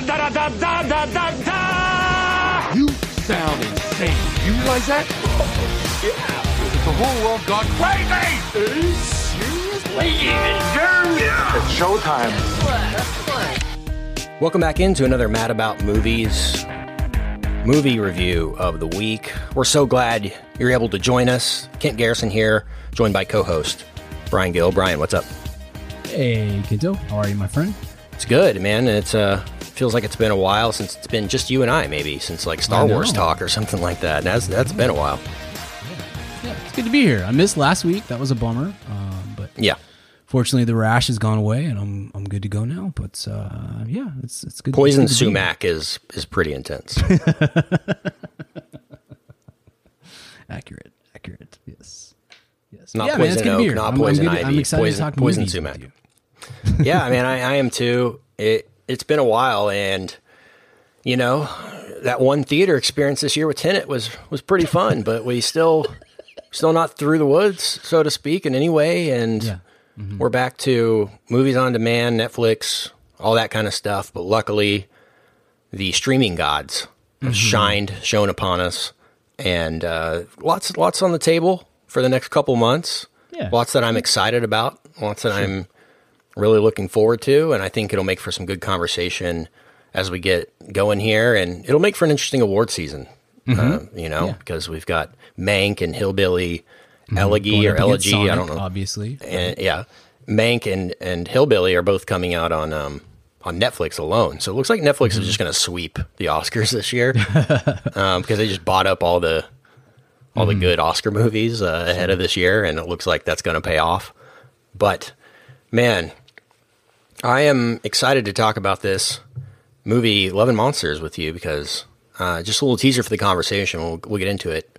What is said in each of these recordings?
da da da da da da da. You sound insane. You realize that? yeah. The whole world gone crazy. Are you serious? Ladies and germs. It's showtime. Welcome back into another Mad About Movies movie review of the week. We're so glad you're able to join us. Kent Garrison here, joined by co-host Brian Gill. Brian, what's up? Hey, Kinto. How are you, my friend? It's good, man. It's uh feels like it's been a while since it's been just you and I, maybe since like Star Wars talk or something like that. And That's that's been a while. Yeah, it's good to be here. I missed last week. That was a bummer. Um, but Yeah. fortunately, the rash has gone away, and I'm I'm good to go now. But uh, yeah, it's it's good. Poison it's good to be here. sumac is is pretty intense. Accurate. Accurate. Yes. Yes. Not yeah, poison be oak, here. not I'm- I'm poison good- ivy, I'm excited poison- to talk poison sumac. yeah, I mean, I, I am too. It it's been a while, and you know, that one theater experience this year with Tenet was was pretty fun, but we still still not through the woods, so to speak, in any way, and Yeah. we're back to movies on demand, Netflix, all that kind of stuff. But luckily, the streaming gods have shined, shone upon us, and uh, lots lots on the table for the next couple months. Yeah. Lots that I'm excited about. Lots that I'm really looking forward to, and I think it'll make for some good conversation as we get going here, and it'll make for an interesting award season. Uh, you know, because we've got Mank and Hillbilly, Elegy or Elegy, I don't know. Obviously. And, yeah, Mank and and Hillbilly are both coming out on um on Netflix alone. So it looks like Netflix is just going to sweep the Oscars this year um, because they just bought up all the all the good Oscar movies uh, ahead of this year, and it looks like that's going to pay off. But man, I am excited to talk about this movie Love and Monsters with you because uh, just a little teaser for the conversation. We'll, we'll get into it.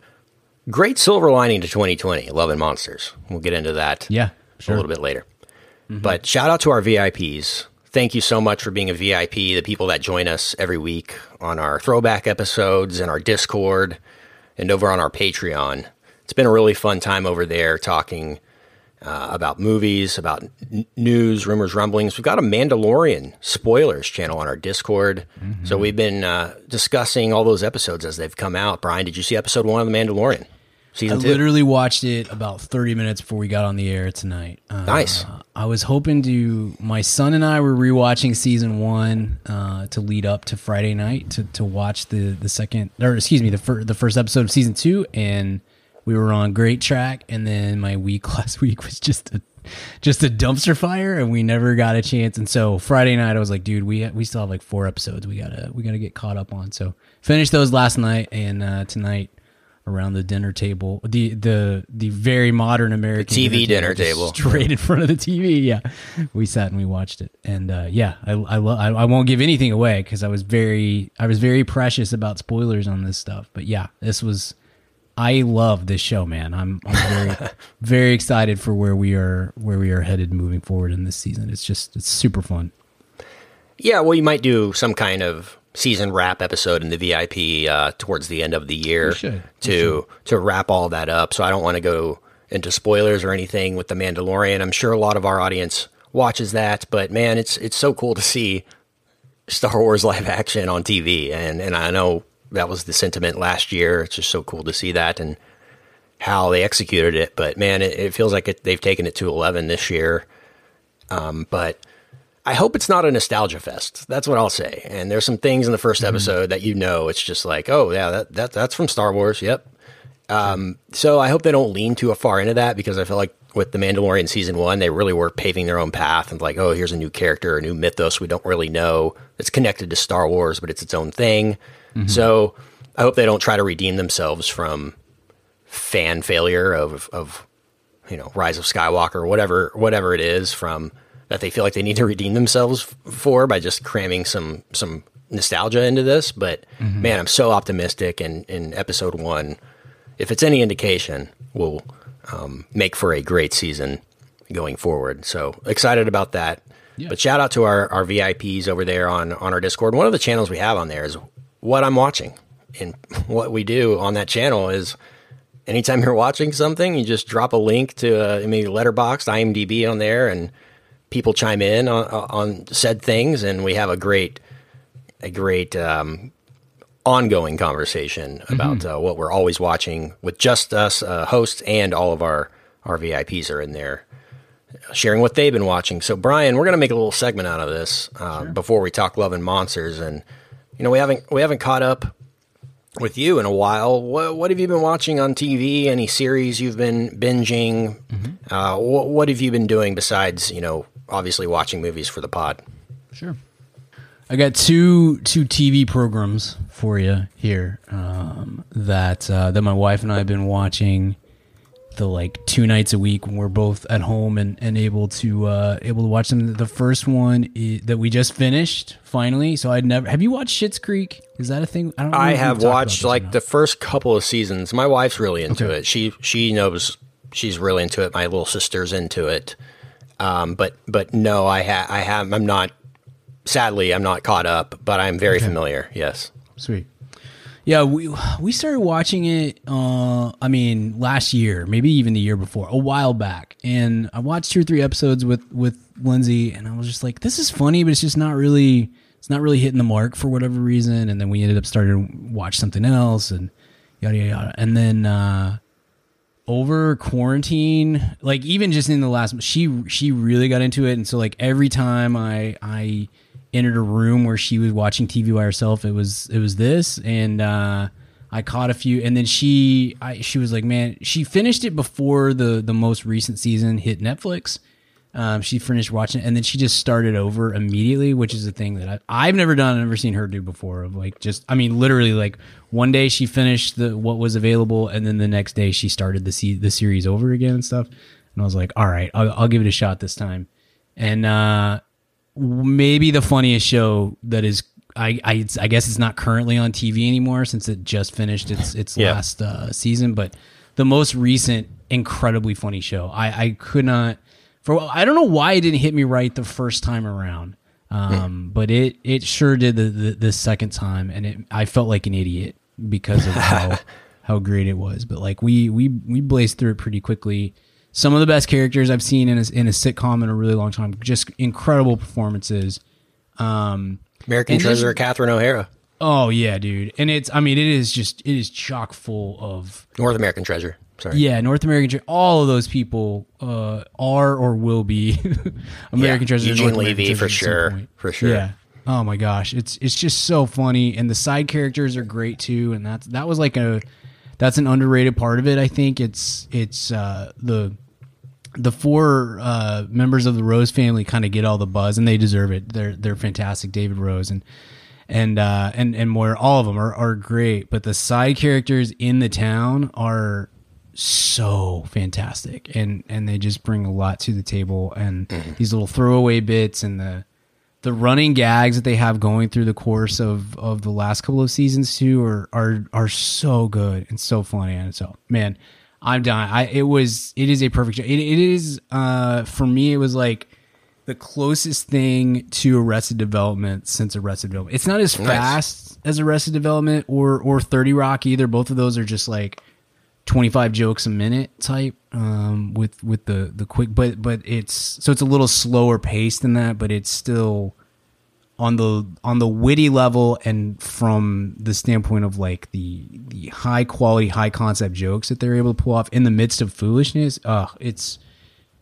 Great silver lining to 2020, Love and Monsters. We'll get into that Yeah. a little bit later. But shout out to our VIPs. Thank you so much for being a VIP, the people that join us every week on our throwback episodes and our Discord and over on our Patreon. It's been a really fun time over there talking uh, about movies, about n- news, rumors, rumblings. We've got a Mandalorian spoilers channel on our Discord. So we've been uh, discussing all those episodes as they've come out. Brian, did you see episode one of The Mandalorian? I two? literally watched it about 30 minutes before we got on the air tonight. Uh, Nice. I was hoping to. My son and I were rewatching season one uh, to lead up to Friday night to, to watch the the second, or excuse me, the fir- the first episode of season two, and we were on great track. And then my week last week was just a just a dumpster fire, and we never got a chance. And so Friday night, I was like, dude, we we still have like four episodes. We gotta we gotta get caught up on. So finished those last night, and uh, tonight around the dinner table, the the the very modern American TV dinner just table. straight in front of the TV. Yeah, we sat and we watched it, and uh, yeah, I I, lo- I I won't give anything away because I was very I was very precious about spoilers on this stuff. But yeah, this was I love this show, man. I'm, I'm very very excited for where we are where we are headed moving forward in this season. It's just it's super fun. Yeah, well, you might do some kind of season wrap episode in the VIP uh, towards the end of the year We should. We to to wrap all that up. So I don't want to go into spoilers or anything with the Mandalorian. I'm sure a lot of our audience watches that, but man, it's it's so cool to see Star Wars live action on TV, and and I know that was the sentiment last year. It's just so cool to see that and how they executed it. But man, it, it feels like it, they've taken it to eleven this year. Um, but I hope it's not a nostalgia fest. That's what I'll say. And there's some things in the 1st episode that you know it's just like, oh yeah, that, that that's from Star Wars. Yep. Um, so I hope they don't lean too far into that because I feel like with the Mandalorian season one, they really were paving their own path and like, oh, here's a new character, a new mythos we don't really know. It's connected to Star Wars, but it's its own thing. So I hope they don't try to redeem themselves from fan failure of of you know Rise of Skywalker, whatever whatever it is from that they feel like they need to redeem themselves for by just cramming some some nostalgia into this. But man, I'm so optimistic. And in episode one, if it's any indication, will um, make for a great season going forward. So excited about that. But shout out to our, our VIPs over there on, on our Discord. One of the channels we have on there is what I'm watching. And what we do on that channel is anytime you're watching something, you just drop a link to uh, maybe Letterboxd, IMDb on there, and people chime in on, on said things. And we have a great a great um, ongoing conversation about uh, what we're always watching with just us uh, hosts and all of our our VIPs are in there sharing what they've been watching. So Brian, we're gonna make a little segment out of this uh, before we talk Love and Monsters, and you know we haven't we haven't caught up with you in a while. What, what have you been watching on TV? Any series you've been binging? Uh, what, what have you been doing besides you know obviously watching movies for the pod? Sure. I got two two TV programs for you here um, that uh, that my wife and I have been watching the like two nights a week when we're both at home and, and able to uh, able to watch them. The first one i that we just finished finally. So I'd never have you watched Schitt's Creek? Is that a thing? I don't. know I have watched like the first couple of seasons. My wife's really into Okay. it. She she knows she's really into it. My little sister's into it. Um, but but no, I ha- I have I'm not. Sadly, I'm not caught up, but I'm very familiar. Yes. Sweet. Yeah, we we started watching it. Uh, I mean, last year, maybe even the year before, a while back, and I watched two or three episodes with with Lindsay, and I was just like, "This is funny, but it's just not really, it's not really hitting the mark for whatever reason." And then we ended up starting to watch something else, and yada yada yada. And then uh, over quarantine, like even just in the last, she she really got into it, and so like every time I I entered a room where she was watching TV by herself, it was it was this, and uh, I caught a few, and then she I she was like, man, she finished it before the the most recent season hit Netflix. Um, she finished watching it, and then she just started over immediately, which is a thing that I, I've never done, I've never seen her do before. Of like, just I mean, literally, like one day she finished the what was available, and then the next day she started the se- the series over again and stuff. And I was like, all right, I'll, I'll give it a shot this time. And uh, maybe the funniest show that is, I, I I guess it's not currently on TV anymore since it just finished its its Yeah. last uh, season, but the most recent incredibly funny show. I I could not for I don't know why it didn't hit me right the first time around. Um, but it it sure did the, the the second time, and it I felt like an idiot because of how how great it was. But like we we we blazed through it pretty quickly. Some of the best characters I've seen in a, in a sitcom in a really long time. Just incredible performances. Um, American Treasure, Catherine O'Hara, oh yeah, dude, and it's I mean it is just it is chock full of North American Treasure. Sorry. yeah, North American Treasure. All of those people uh, are or will be American Yeah, Treasure. Eugene Levy, for sure. For sure. Yeah. Oh my gosh, it's it's just so funny, and the side characters are great too. And that's that was like a that's an underrated part of it. I think it's it's uh, the the four uh, members of the Rose family kind of get all the buzz, and they deserve it. They're they're fantastic. David Rose and and uh, and and more. All of them are are great, but the side characters in the town are so fantastic, and and they just bring a lot to the table. And these little throwaway bits and the the running gags that they have going through the course of of the last couple of seasons too are are are so good and so funny and so man i'm dying i it was it is a perfect it, it is uh for me it was like the closest thing to arrested development since arrested development. It's not as fast as arrested development or or 30 rock either. Both of those are just like 25 jokes a minute type um, with with the the quick but but it's so it's a little slower pace than that but it's still on the on the witty level and from the standpoint of like the the high quality high concept jokes that they're able to pull off in the midst of foolishness uh it's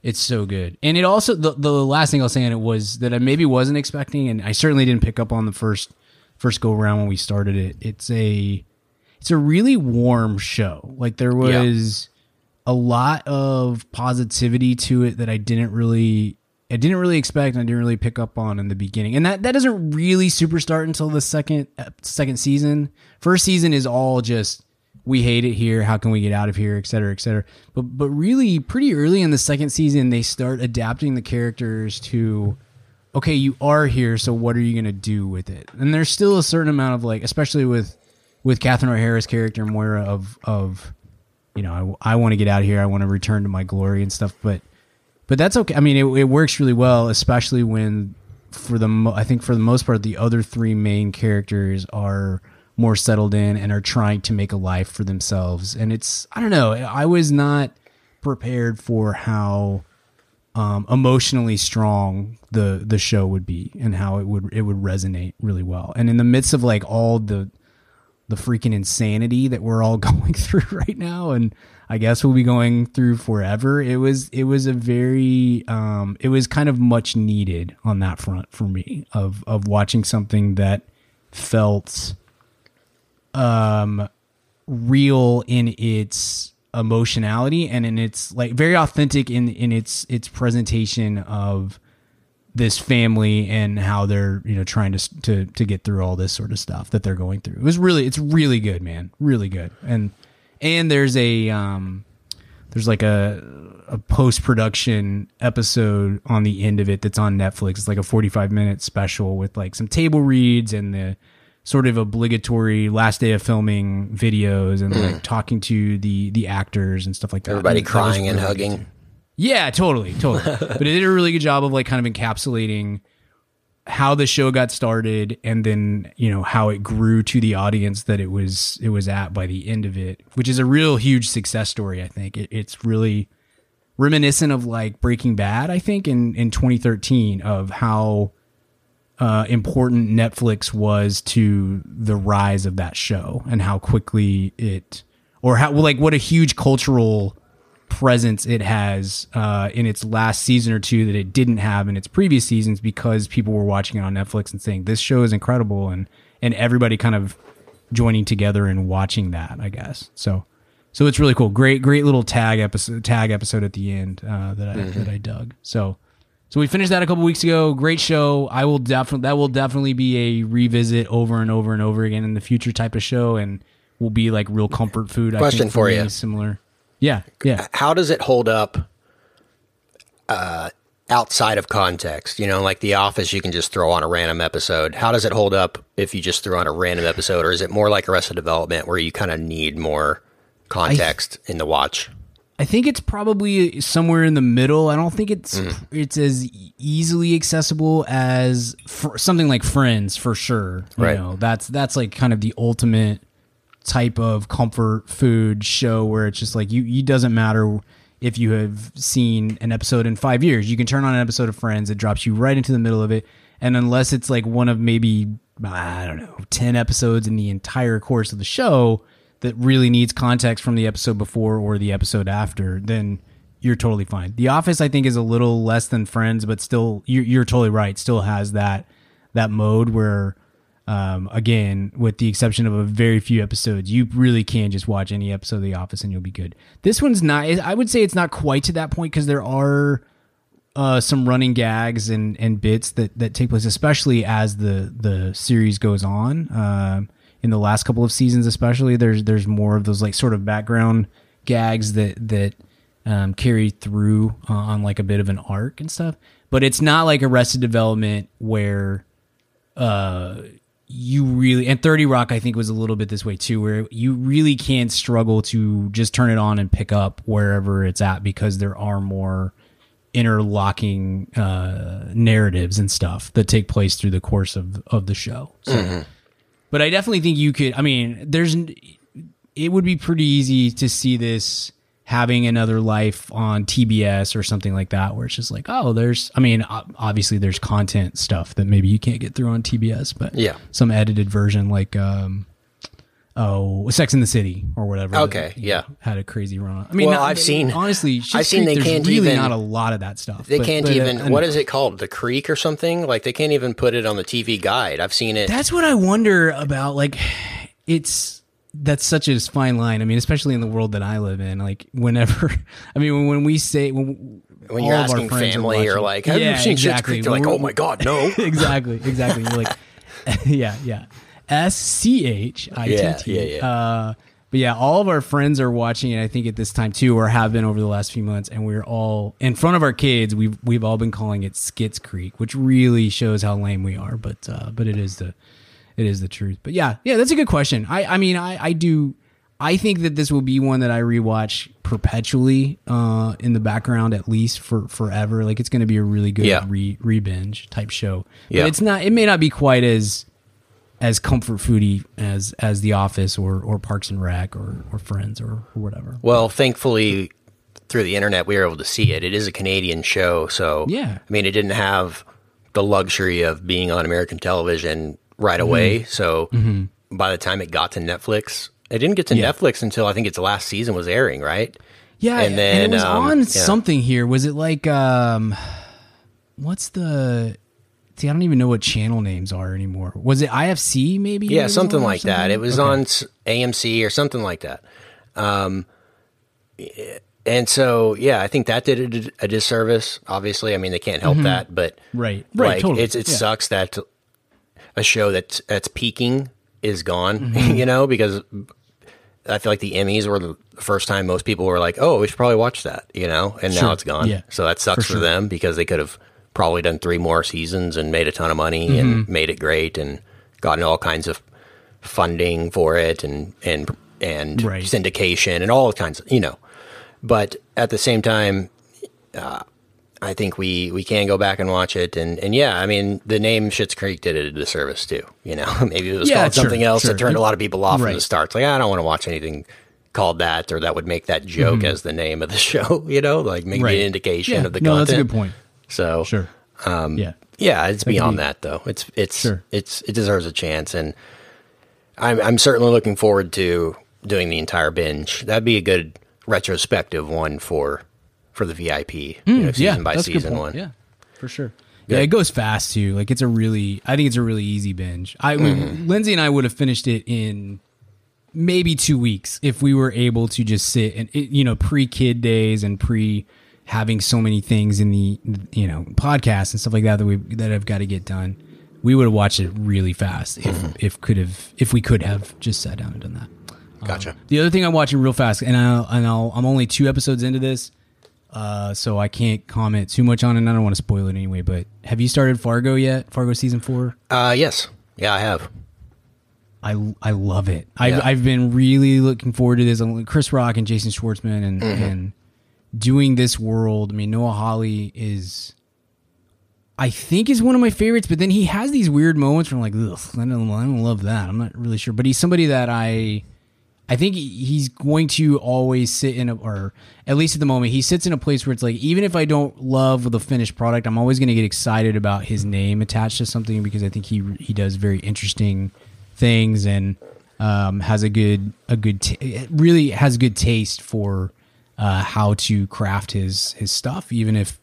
it's so good and it also the, the last thing i'll say on it was that i maybe wasn't expecting and i certainly didn't pick up on the first first go around when we started it it's a it's a really warm show. Like there Yeah. was a lot of positivity to it that I didn't really I didn't really expect and I didn't really pick up on in the beginning. And that that doesn't really super start until the second uh, second season. First season is all just we hate it here, how can we get out of here, et cetera, et cetera. But but really pretty early in the second season they start adapting the characters to okay, you are here, so what are you gonna do with it? And there's still a certain amount of like, especially with with Catherine O'Hara's character Moira of of you know I, I want to get out of here, I want to return to my glory and stuff. But but that's okay. I mean, it, it works really well, especially when for the mo- I think for the most part the other three main characters are more settled in and are trying to make a life for themselves. And it's I don't know, I was not prepared for how um, emotionally strong the the show would be and how it would it would resonate really well. And in the midst of like all the the freaking insanity that we're all going through right now and I guess we'll be going through forever. It was it was a very um it was kind of much needed on that front for me of of watching something that felt um real in its emotionality and in its like very authentic in in its its presentation of this family and how they're you know trying to to to get through all this sort of stuff that they're going through. It was really it's really good, man, really good. And and there's a um there's like a a post production episode on the end of it that's on Netflix. It's like a 45 minute special with like some table reads and the sort of obligatory last day of filming videos and like talking to the the actors and stuff like that. Everybody And that crying and hugging. Yeah, totally, totally. but it did a really good job of like kind of encapsulating how the show got started and then you know how it grew to the audience that it was it was at by the end of it which is a real huge success story i think. It, it's really reminiscent of like breaking bad i think in in 2013 of how uh, important netflix was to the rise of that show and how quickly it or how like what a huge cultural presence it has uh, in its last season or two that it didn't have in its previous seasons because people were watching it on Netflix and saying this show is incredible and and everybody kind of joining together and watching that I guess. So so it's really cool. Great great little tag episode tag episode at the end uh, that I that I dug. So so we finished that a couple weeks ago. Great show. I will definitely that will definitely be a revisit over and over and over again in the future type of show and will be like real comfort food I Question think, for you. similar yeah yeah How does it hold up uh, outside of context? You know, like The Office, you can just throw on a random episode. How does it hold up if you just throw on a random episode, or is it more like Arrested Development where you kind of need more context in the watch? I think it's probably somewhere in the middle. I don't think it's it's as easily accessible as something like Friends for sure. You Right. know, that's that's like kind of the ultimate type of comfort food show where it's just like you it doesn't matter if you have seen an episode in 5 years. You can turn on an episode of Friends, it drops you right into the middle of it. And unless it's like one of maybe I don't know, 10 episodes in the entire course of the show, that really needs context from the episode before or the episode after, then you're totally fine. The Office, I think, is a little less than Friends, but still, you're, you're totally right. Still has that that mode where, um, again, with the exception of a very few episodes, you really can just watch any episode of The Office and you'll be good. This one's not. I would say it's not quite to that point because there are uh, some running gags and, and bits that, that take place, especially as the, the series goes on. Um, in the last couple of seasons, especially, there's there's more of those like sort of background gags that that um, carry through uh, on like a bit of an arc and stuff. But it's not like Arrested Development where uh, you really and 30 Rock I think was a little bit this way too, where you really can struggle to just turn it on and pick up wherever it's at because there are more interlocking uh, narratives and stuff that take place through the course of of the show. So, but I definitely think you could. I mean, there's it would be pretty easy to see this having another life on TBS or something like that, where it's just like, oh, there's. I mean, obviously there's content stuff that maybe you can't get through on TBS, but Yeah. some edited version like. um Oh, Sex in the City or whatever. Okay, that, yeah. know, had a crazy run. I mean, Well, not- I've seen- honestly. I've seen Creek, they can't really even- not a lot of that stuff. They but- can't but, uh, even. I what is it called? The Creek or something? Like they can't even put it on the TV guide. I've seen it. That's what I wonder about. Like, it's that's such a fine line. I mean, especially in the world that I live in. Like, whenever I mean, when, when we say when, when you're asking family or like, have yeah, you seen exactly. Creek? They're like, oh my god, no. exactly, exactly. You're like, yeah, yeah. S C H I T Yeah, yeah, yeah. Uh, but yeah, all of our friends are watching it. I think at this time too, or have been over the last few months, and we're all in front of our kids. We've we've all been calling it Skits Creek, which really shows how lame we are. But uh, but it is the it is the truth. But yeah, yeah, that's a good question. I I mean, I I do. I think that this will be one that I rewatch perpetually uh, in the background, at least for forever. Like it's going to be a really good Yeah. re re binge type show. Yeah. But it's not. It may not be quite as as comfort foody as as The Office or or Parks and Rec or or Friends or, or whatever. Well, thankfully, through the internet, we were able to see it. It is a Canadian show, so Yeah. I mean, it didn't have the luxury of being on American television right Mm-hmm. away. So by the time it got to Netflix, it didn't get to Yeah. Netflix until I think its last season was airing, right? Yeah, And and, then, it was um, on yeah. something here. Was it like um what's the See, I don't even know what channel names are anymore. Was it IFC maybe? Yeah, It something like that. It was Okay. on AMC or something like that. Um, and so, yeah, I think that did a, a disservice. Obviously, I mean they can't help that, but Mm-hmm. Right. Right, like totally. it's it Yeah. sucks that a show that's that's peaking is gone. Mm-hmm. you know, because I feel like the Emmys were the first time most people were like, "Oh, we should probably watch that," you know, and now it's gone. Yeah. So that sucks For for, sure. them because they could have probably done three more seasons and made a ton of money Mm-hmm. and made it great and gotten all kinds of funding for it and and and Right. syndication and all kinds of you know. But at the same time, uh, I think we we can go back and watch it and and yeah, I mean the name Schitt's Creek did it a disservice too. You know, maybe it was Yeah, called sure, something else sure. that turned a lot of people off from the start. It's like I don't want to watch anything called that or that would make that joke as the name of the show. You know, like maybe Mm-hmm. Right. an indication Yeah, of the no, content. that's a good point. So Sure. Um, yeah. yeah, it's could beyond be- that though. It's it's Sure. it's it deserves a chance, and I'm I'm certainly looking forward to doing the entire binge. That'd be a good retrospective one for for the VIP, you know, season yeah, by season one. Yeah, for sure. Good. Yeah, it goes fast too. Like it's a really, I think it's a really easy binge. I, Mm-hmm. Lindsay and I would have finished it in maybe two weeks if we were able to just sit and it, you know pre kid days and pre having so many things in the you know podcasts and stuff like that that we that I've got to get done. We would have watched it really fast if Mm-hmm. if could have if we could have just sat down and done that. Gotcha. The other thing I'm watching real fast, and I'll, and I'll, I'm only two episodes into this, uh, so I can't comment too much on it. and I don't want to spoil it anyway. But have you started Fargo yet? Fargo season four. Uh, yes, yeah, I have. I, I love it. I've, Yeah. I've been really looking forward to this. Chris Rock and Jason Schwartzman and and doing this world. I mean, Noah Hawley is. I think is one of my favorites, but then he has these weird moments where I'm like, Ugh, I don't, I don't love that. I'm not really sure, but he's somebody that I, I think he's going to always sit in a, or at least at the moment, he sits in a place where it's like, even if I don't love the finished product, I'm always going to get excited about his name attached to something because I think he he does very interesting things and um, has a good a good t- really has good taste for uh, how to craft his his stuff, even if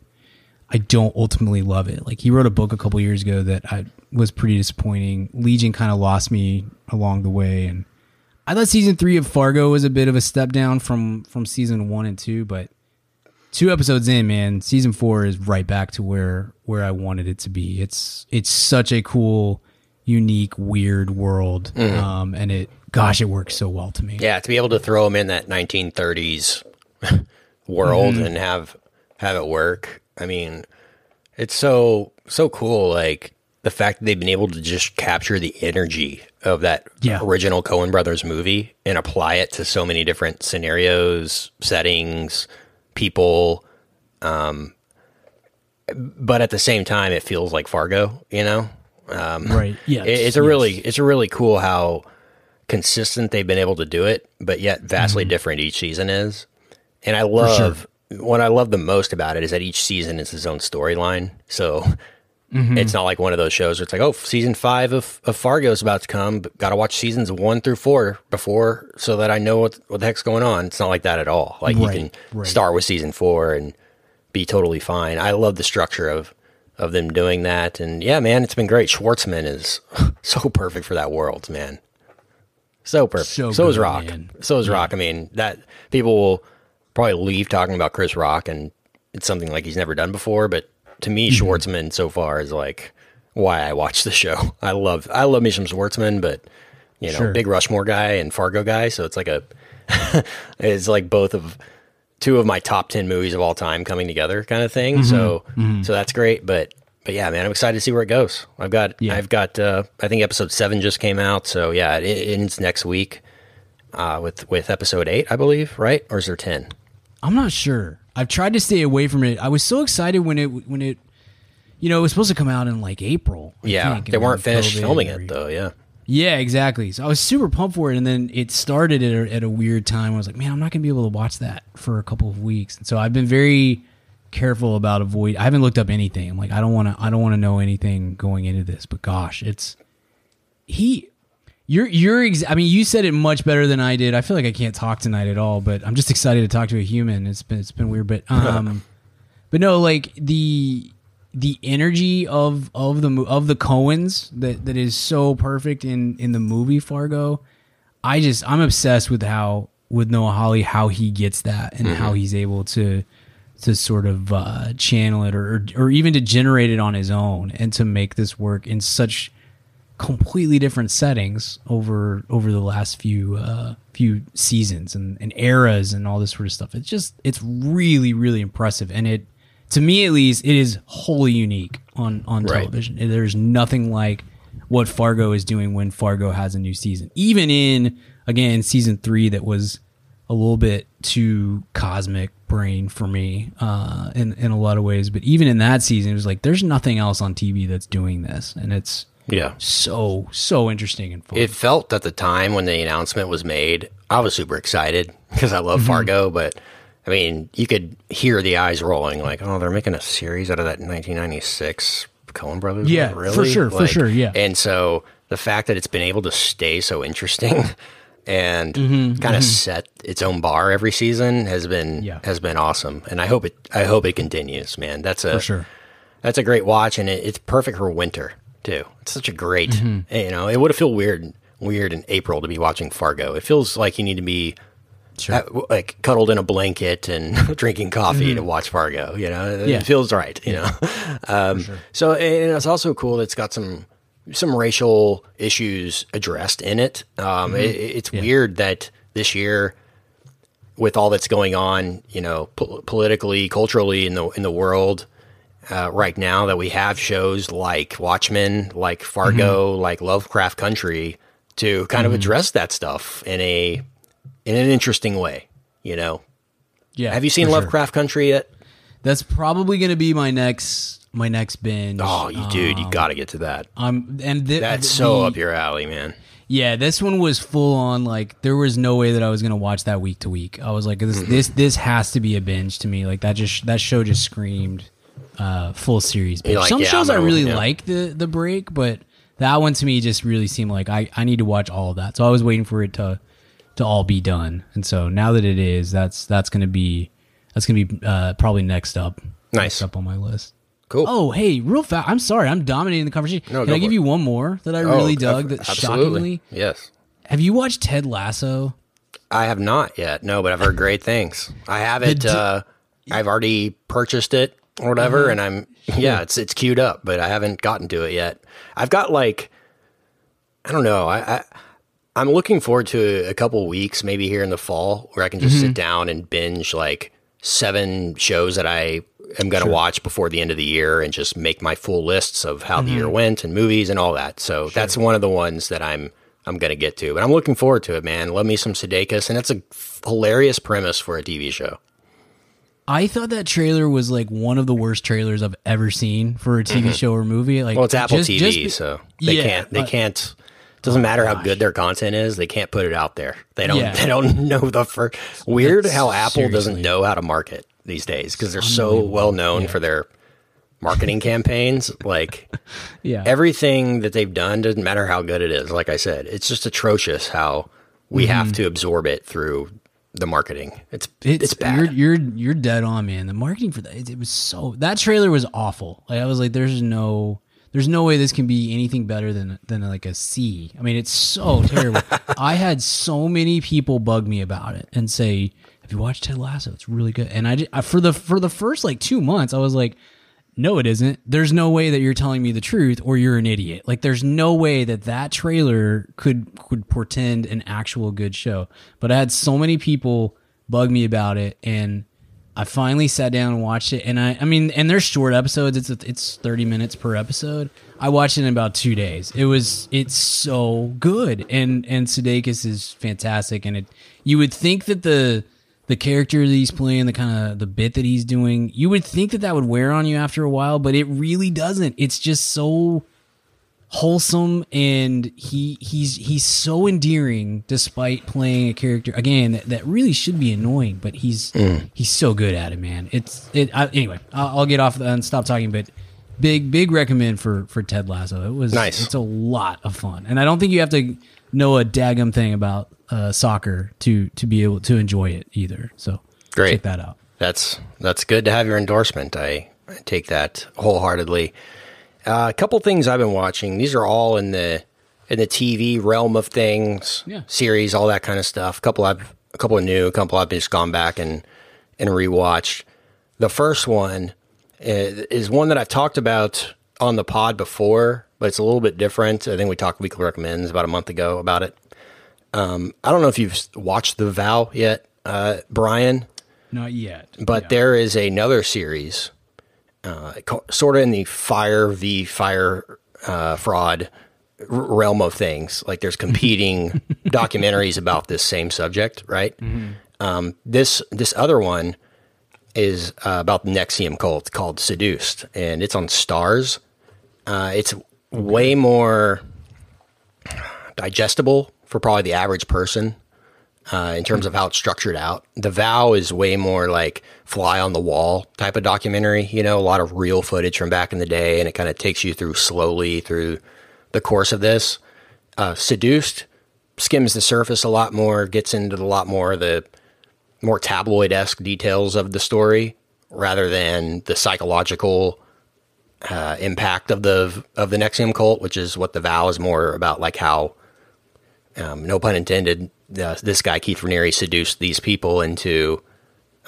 I don't ultimately love it. Like he wrote a book a couple years ago that I was pretty disappointing. Legion kind of lost me along the way, and I thought season three of Fargo was a bit of a step down from from season one and two, but two episodes in, man, season four is right back to where where I wanted it to be. It's it's such a cool, unique, weird world, um, and it gosh, it works so well to me. Yeah, to be able to throw them in that 1930s world Mm-hmm. and have have it work. I mean, it's so so cool. Like the fact that they've been able to just capture the energy of that Yeah. original Coen Brothers movie and apply it to so many different scenarios, settings, people. Um, but at the same time, it feels like Fargo. You know, Right? Yeah, it, it's a really it's a really cool how consistent they've been able to do it, but yet vastly different each season is. And I love what I love the most about it is that each season is its own storyline. So Mm-hmm. it's not like one of those shows where it's like, oh, season five of, of Fargo is about to come, but got to watch seasons one through four before so that I know what what the heck's going on. It's not like that at all. Like you can right. start with season four and be totally fine. I love the structure of of them doing that, and yeah, man, it's been great. Schwartzman is so perfect for that world, man. So perfect. So So, is Rock. man. So is Rock. I mean, that people will probably leave talking about Chris Rock, and it's something like he's never done before. But to me, Mm-hmm. Schwartzman so far is like why I watch the show. I love I love me some Schwartzman, but you know, Sure. big Rushmore guy and Fargo guy. So it's like a it's like both of two of my top 10 movies of all time coming together kind of thing. Mm-hmm. So, so that's great. But, but yeah, man, I'm excited to see where it goes. I've got, Yeah. I've got, uh, I think episode seven just came out. So yeah, it, it ends next week, uh, with, with episode eight, I believe, right? Or is there 10? I'm not sure. I've tried to stay away from it. I was so excited when it when it, you know, it was supposed to come out in like April. I Yeah. think, They weren't finished COVID filming and it though. Yeah. Yeah, exactly. So I was super pumped for it, and then it started at a, at a weird time. I was like, man, I'm not gonna be able to watch that for a couple of weeks, and so I've been very careful about avoid. I haven't looked up anything. I'm like, I don't want to. I don't want to know anything going into this. But gosh, it's he. You're you're. Ex- I mean, you said it much better than I did. I feel like I can't talk tonight at all, but I'm just excited to talk to a human. It's been it's been weird, but um, but no, like the the energy of of the of the Coens that that is so perfect in in the movie Fargo. I just I'm obsessed with how with Noah Hawley how he gets that and how he's able to to sort of uh, channel it or, or or even to generate it on his own and to make this work in such completely different settings over over the last few uh, few seasons and, and eras and all this sort of stuff. It's just it's really really impressive and it to me at least it is wholly unique on on Right. television. There's nothing like what Fargo is doing when Fargo has a new season. Even in again season 3 that was a little bit too cosmic brain for me uh, in in a lot of ways. But even in that season, it was like there's nothing else on TV that's doing this, and it's Yeah. so so interesting and fun. It felt at the time when the announcement was made, I was super excited because I love Fargo, but I mean, you could hear the eyes rolling like, oh, they're making a series out of that 1996 Coen Brothers. Yeah, one? for really? sure, for sure, yeah. And so the fact that it's been able to stay so interesting and Mm-hmm, kind of set its own bar every season has been Yeah. has been awesome. And I hope it I hope it continues, man. That's a for sure. that's a great watch, and it, it's perfect for winter too. It's such a great, Mm-hmm. you know, it would have feel weird weird in April to be watching Fargo. It feels like you need to be Sure. uh, like cuddled in a blanket and drinking coffee to watch Fargo. You know, Mm-hmm. Yeah. it feels right. You know, um, so and it's also cool. that It's got some some racial issues addressed in it. Um, it it's weird that this year with all that's going on, you know, po- politically, culturally in the in the world uh, right now, that we have shows like Watchmen, like Fargo, like Lovecraft Country to kind of address that stuff in a in an interesting way. You know, Yeah. have you seen for sure. Lovecraft Country yet? That's probably going to be my next my next binge. Oh, you dude, you got to get to that. Um, and th- That's so the- up your alley, man. Yeah, this one was full on. Like there was no way that I was gonna watch that week to week. I was like, this Mm-hmm. this this has to be a binge to me. Like that just that show just screamed uh, full series. like, Some yeah, shows I really yeah. like the the break, but that one to me just really seemed like I I need to watch all of that. So I was waiting for it to to all be done. And so now that it is, that's that's gonna be that's gonna be uh, probably next up. Nice. Next up on my list. Cool. Oh, hey, real fast. I'm sorry, I'm dominating the conversation. No, Can I give it. you one more that I Oh, really dug? That absolutely. shockingly, Yes. have you watched Ted Lasso? I have not yet. No, but I've heard great things. I have it. uh, I've already purchased it or whatever, uh-huh. and I'm yeah, it's it's queued up, but I haven't gotten to it yet. I've got like I don't know. I, I I'm looking forward to a couple weeks, maybe here in the fall, where I can just sit mm-hmm. down and binge like seven shows that I am going to watch before the end of the year, and just make my full lists of how the year mm-hmm. went and movies and all that. So that's one of the ones that I'm I'm going to get to. But I'm looking forward to it, man. Love me some Sudeikis, and it's a hilarious premise for a TV show. I thought that trailer was like one of the worst trailers I've ever seen for a TV show or movie. Like, Mm-hmm. Well, it's Apple just- TV, just be- so they Yeah, can't. They but- can't. Doesn't matter how good their content is. They can't put it out there. They don't. Yeah. They don't know the first. Weird That's- how Apple doesn't know how to market these days because they're so well known for their marketing campaigns. Like yeah, everything that they've done doesn't matter how good it is. Like I said, it's just atrocious how we have Mm-hmm. to absorb it through the marketing. It's it's, it's, bad. You're you're you're dead on, man. The marketing for that it, it was so that trailer was awful. Like I was like, there's no. There's no way this can be anything better than than like a C. I mean, it's so terrible. I had so many people bug me about it and say, "Have you watched Ted Lasso? It's really good." And I, I for the for the first like two months, I was like, "No, it isn't. There's no way that you're telling me the truth, or you're an idiot. Like, there's no way that that trailer could could portend an actual good show." But I had so many people bug me about it, and I finally sat down and watched it, and I, I mean, and they're short episodes. It's it's thirty minutes per episode. I watched it in about two days. It was it's so good, and and Sudeikis is fantastic, and it you would think that the the character that he's playing, the kind of the bit that he's doing, you would think that that would wear on you after a while, but it really doesn't. It's just so wholesome and he he's he's so endearing despite playing a character again that, that really should be annoying but he's Mm. he's so good at it man it's it I, anyway I'll, I'll get off and stop talking but big big recommend for for ted lasso it was Nice. it's a lot of fun and i don't think you have to know a daggum thing about uh, soccer to to be able to enjoy it either so Great. check that out That's that's good to have your endorsement. I, I take that wholeheartedly. Uh, a couple things I've been watching. These are all in the in the TV realm of things, Yeah. series, all that kind of stuff. A couple I've a couple of new, a couple I've just gone back and and rewatched. The first one is, is one that I've talked about on the pod before, but it's a little bit different. I think we talked weekly recommends about a month ago about it. Um, I don't know if you've watched The Vow yet, uh, Brian not yet but Yeah. there is another series, uh, sort of in the fire v fire uh, fraud realm of things. Like there's competing documentaries about this same subject, right? Um, this this other one is uh, about the NXIVM cult called Seduced, and it's on Starz. Uh, it's way more digestible for probably the average person uh, in terms of how it's structured out. The Vow is way more like fly on the wall type of documentary. You know, a lot of real footage from back in the day, and it kind of takes you through slowly through the course of this. Uh, Seduced skims the surface a lot more, gets into a lot more of the more tabloid esque details of the story rather than the psychological uh, impact of the of the NXIVM cult, which is what the vow is more about, like how um, no pun intended, uh, this guy Keith Raniere seduced these people into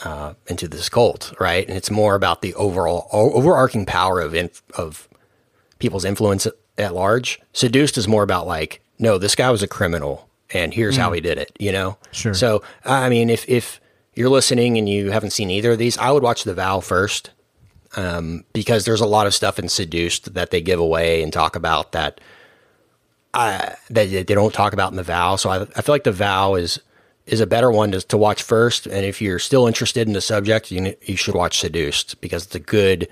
uh, into this cult, right? And it's more about the overall overarching power of inf- of people's influence at, large. Seduced is more about like, no, this guy was a criminal, and here's how he did it. You know, Sure. So I mean, if if you're listening and you haven't seen either of these, I would watch The Vow first um, because there's a lot of stuff in Seduced that they give away and talk about that I, that they don't talk about in the vow. So I, I feel like the vow is is a better one to, to watch first. And if you're still interested in the subject, you you should watch Seduced because it's a good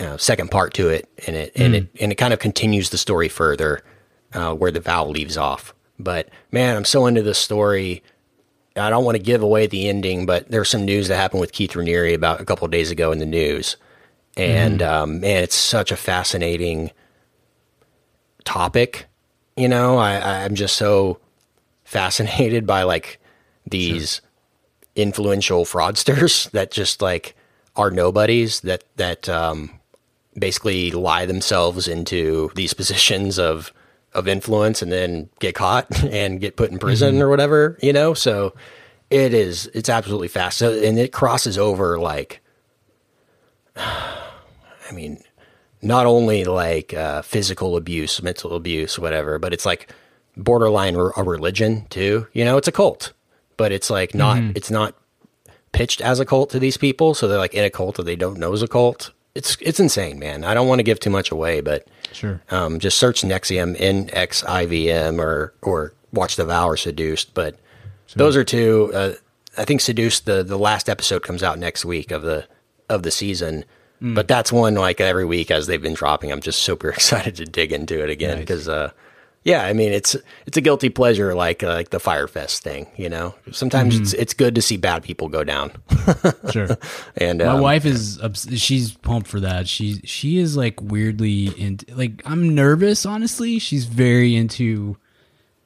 you know, second part to it, and it and it and it kind of continues the story further uh, where the vow leaves off. But man, I'm so into this story. I don't want to give away the ending, but there's some news that happened with Keith Raniere about a couple of days ago in the news, and um, man, it's such a fascinating topic. You know, I, I'm just so fascinated by like these influential fraudsters that just like are nobodies that that um, basically lie themselves into these positions of of influence and then get caught and get put in prison or whatever. You know, so it is it's absolutely fast. So, and it crosses over like, I mean, not only like uh, physical abuse, mental abuse, whatever, but it's like borderline r- a religion too. You know, it's a cult, but it's like not it's not pitched as a cult to these people, so they're like in a cult that they don't know is a cult. It's it's insane, man. I don't want to give too much away, but Sure. um, just search NXIVM N X I V M or or watch The Vow or Seduced. But those are two. Uh, I think Seduced the the last episode comes out next week of the of the season. But that's one like every week as they've been dropping. I'm just super excited to dig into it again Nice. because, uh, yeah, I mean it's it's a guilty pleasure like uh, like the Fyre Fest thing. You know, sometimes it's it's good to see bad people go down. Sure. And My um, wife is she's pumped for that. She she is like weirdly into like I'm nervous honestly. She's very into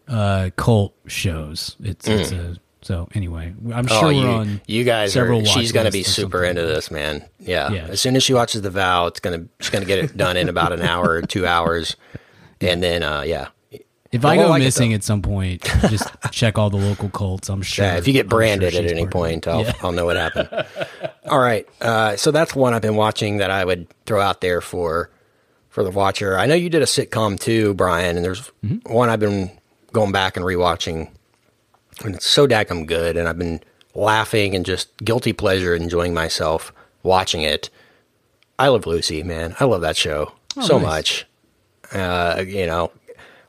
uh cult shows. It's it's a so anyway, I'm sure Oh, you, on you guys several are. She's going to be super into this, man. Yeah. Yeah. As soon as she watches the vow, it's gonna she's gonna get it done in about an hour or two hours, and then uh, yeah, If I go like missing at some point, just check all the local cults. I'm sure. yeah. If you get I'm sure branded at any point. I'll Yeah. I'll know what happened. All right. Uh, so that's one I've been watching that I would throw out there for for the watcher. I know you did a sitcom too, Brian, and there's Mm-hmm. one I've been going back and rewatching, and it's so daggum good, and I've been laughing and just guilty pleasure enjoying myself watching it. I love Lucy, man. I love that show so nice. much. Uh, you know,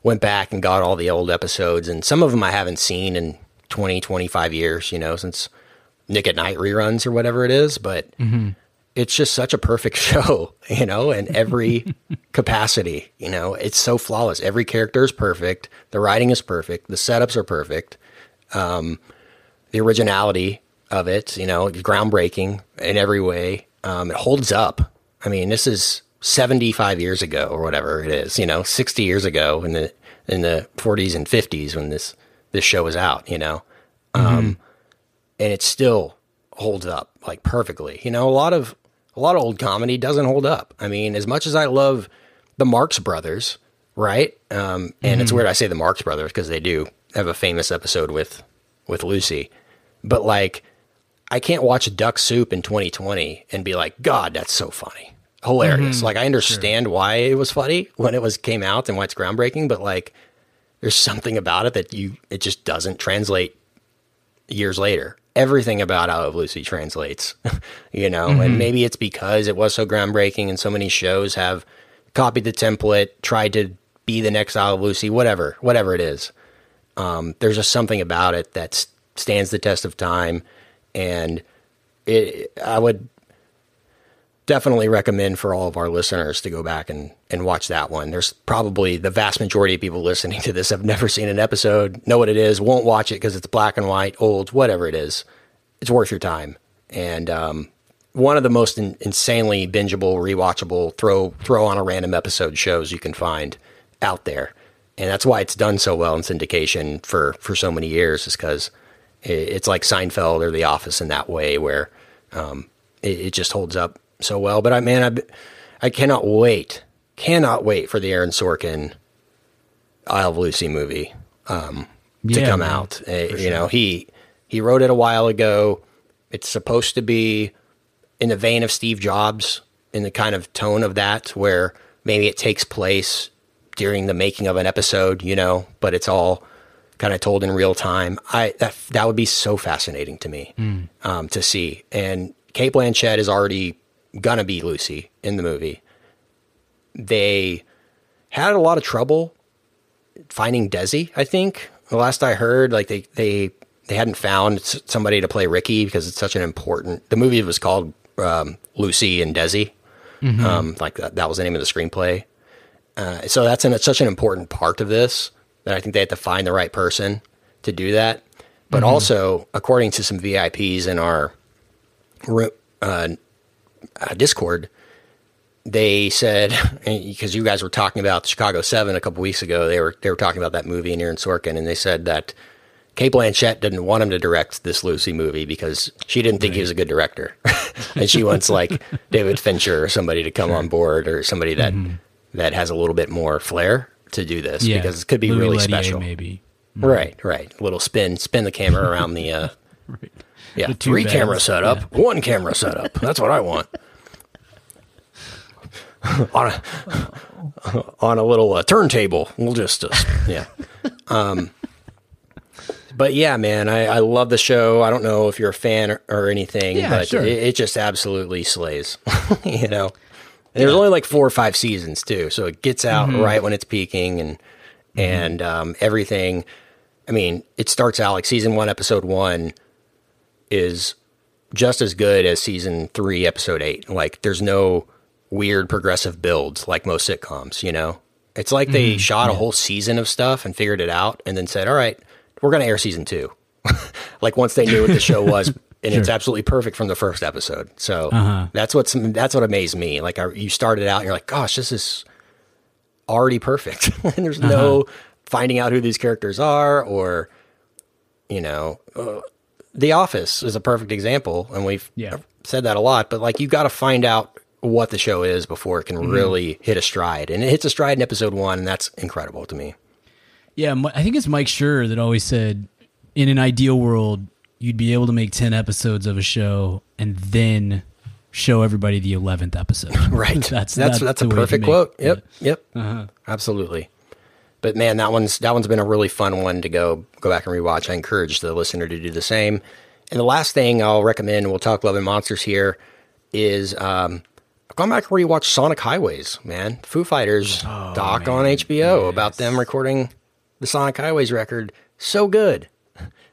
went back and got all the old episodes, and some of them I haven't seen in 20, 25 years, you know, since Nick at Nite reruns or whatever it is. But it's just such a perfect show, you know, in every capacity. You know, it's so flawless. Every character is perfect. The writing is perfect. The setups are perfect. Um, the originality of it, you know, groundbreaking in every way. Um, it holds up. I mean, this is 75 years ago or whatever it is, you know, 60 years ago in the in the 40s and 50s when this this show was out, you know. Um, and it still holds up like perfectly. You know, a lot of a lot of old comedy doesn't hold up. I mean, as much as I love the Marx Brothers, right? Um, and it's weird I say the Marx Brothers because they do have a famous episode with with Lucy, but like I can't watch Duck Soup in 2020 and be like, God, that's so funny, hilarious. Like I understand why it was funny when it was came out and why it's groundbreaking, but like there's something about it that you it just doesn't translate years later. Everything about I Love Lucy translates, you know, and maybe it's because it was so groundbreaking and so many shows have copied the template, tried to be the next I Love Lucy, whatever, whatever it is. Um, there's just something about it that stands the test of time, and it. I would definitely recommend for all of our listeners to go back and, and watch that one. There's probably the vast majority of people listening to this have never seen an episode, know what it is, won't watch it because it's black and white, old, whatever it is. It's worth your time. And um, one of the most in, insanely bingeable, rewatchable, throw throw on a random episode shows you can find out there. And that's why it's done so well in syndication for, for so many years, is because it, it's like Seinfeld or The Office in that way, where um, it, it just holds up so well. But I man, I I cannot wait, cannot wait for the Aaron Sorkin I Love Lucy movie um, to come man, out. Uh, You know, he he wrote it a while ago. It's supposed to be in the vein of Steve Jobs, in the kind of tone of that, where maybe it takes place during the making of an episode, you know, but it's all kind of told in real time. I that that would be so fascinating to me um, to see. And Cate Blanchett is already gonna be Lucy in the movie. They had a lot of trouble finding Desi. I think the last I heard, like they they they hadn't found somebody to play Ricky because it's such an important. The movie was called um, Lucy and Desi. Um, like that, that was the name of the screenplay. Uh, so that's an, it's such an important part of this that I think they had to find the right person to do that. But also, according to some VIPs in our uh, uh, Discord, they said because you guys were talking about Chicago Seven a couple weeks ago, they were they were talking about that movie and Aaron Sorkin, and they said that Cate Blanchett didn't want him to direct this Lucy movie because she didn't think he was a good director, and she wants like David Fincher or somebody to come on board or somebody that that has a little bit more flair to do this Yeah, because it could be Louis really Leterrier, special. maybe. Right, right. A little spin, spin the camera around the. Uh, Yeah, The three camera setup, one camera setup. That's what I want. on a on a little uh, turntable, we'll just uh, yeah. Um, but yeah, man, I, I love the show. I don't know if you're a fan or, or anything, Yeah, but sure. it, it just absolutely slays. you know, and there's only like four or five seasons too, so it gets out Mm-hmm. right when it's peaking and and um, everything. I mean, it starts out like season one, episode one is just as good as season three, episode eight. Like, there's no weird progressive builds like most sitcoms, you know? It's like they mm-hmm. shot a whole season of stuff and figured it out and then said, all right, we're going to air season two. like, once they knew what the show was. And it's absolutely perfect from the first episode. So uh-huh. that's what's that's what amazed me. Like I, you started out, and you're like, "Gosh, this is already perfect." and there's no uh-huh. finding out who these characters are, or you know, uh, The Office is a perfect example, and we've Yeah. said that a lot. But like, you've got to find out what the show is before it can really hit a stride, and it hits a stride in episode one, and that's incredible to me. Yeah, I think it's Mike Schur that always said, in an ideal world, you'd be able to make ten episodes of a show and then show everybody the eleventh episode. Right. that's that's that's, a way to perfect quote. it. Yep. Yep. Absolutely. But man, that one's that one's been a really fun one to go go back and rewatch. I encourage the listener to do the same. And the last thing I'll recommend, we'll talk Love and Monsters here, is um, gone back and rewatched Sonic Highways. Man, Foo Fighters doc on HBO about them recording the Sonic Highways record. So good.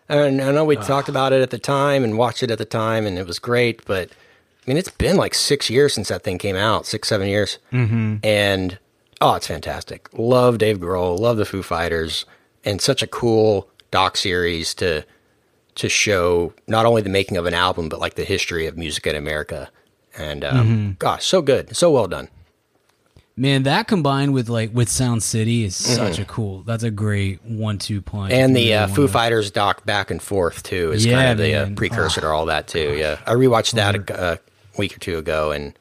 And I know we talked about it at the time and watched it at the time, and it was great. But I mean, it's been like six years since that thing came out, six, seven years. Mm-hmm. And oh, it's fantastic. Love Dave Grohl, love the Foo Fighters, and such a cool doc series to to show not only the making of an album, but like the history of music in America. And um, Mm-hmm. gosh, so good, so well done. Man, that combined with like with Sound City is such a cool. That's a great one-two punch. Mm-hmm. And the uh, Foo Fighters doc back and forth too is Yeah, kind of the uh, precursor Oh. to all that too. Yeah, I rewatched that a, a week or two ago, and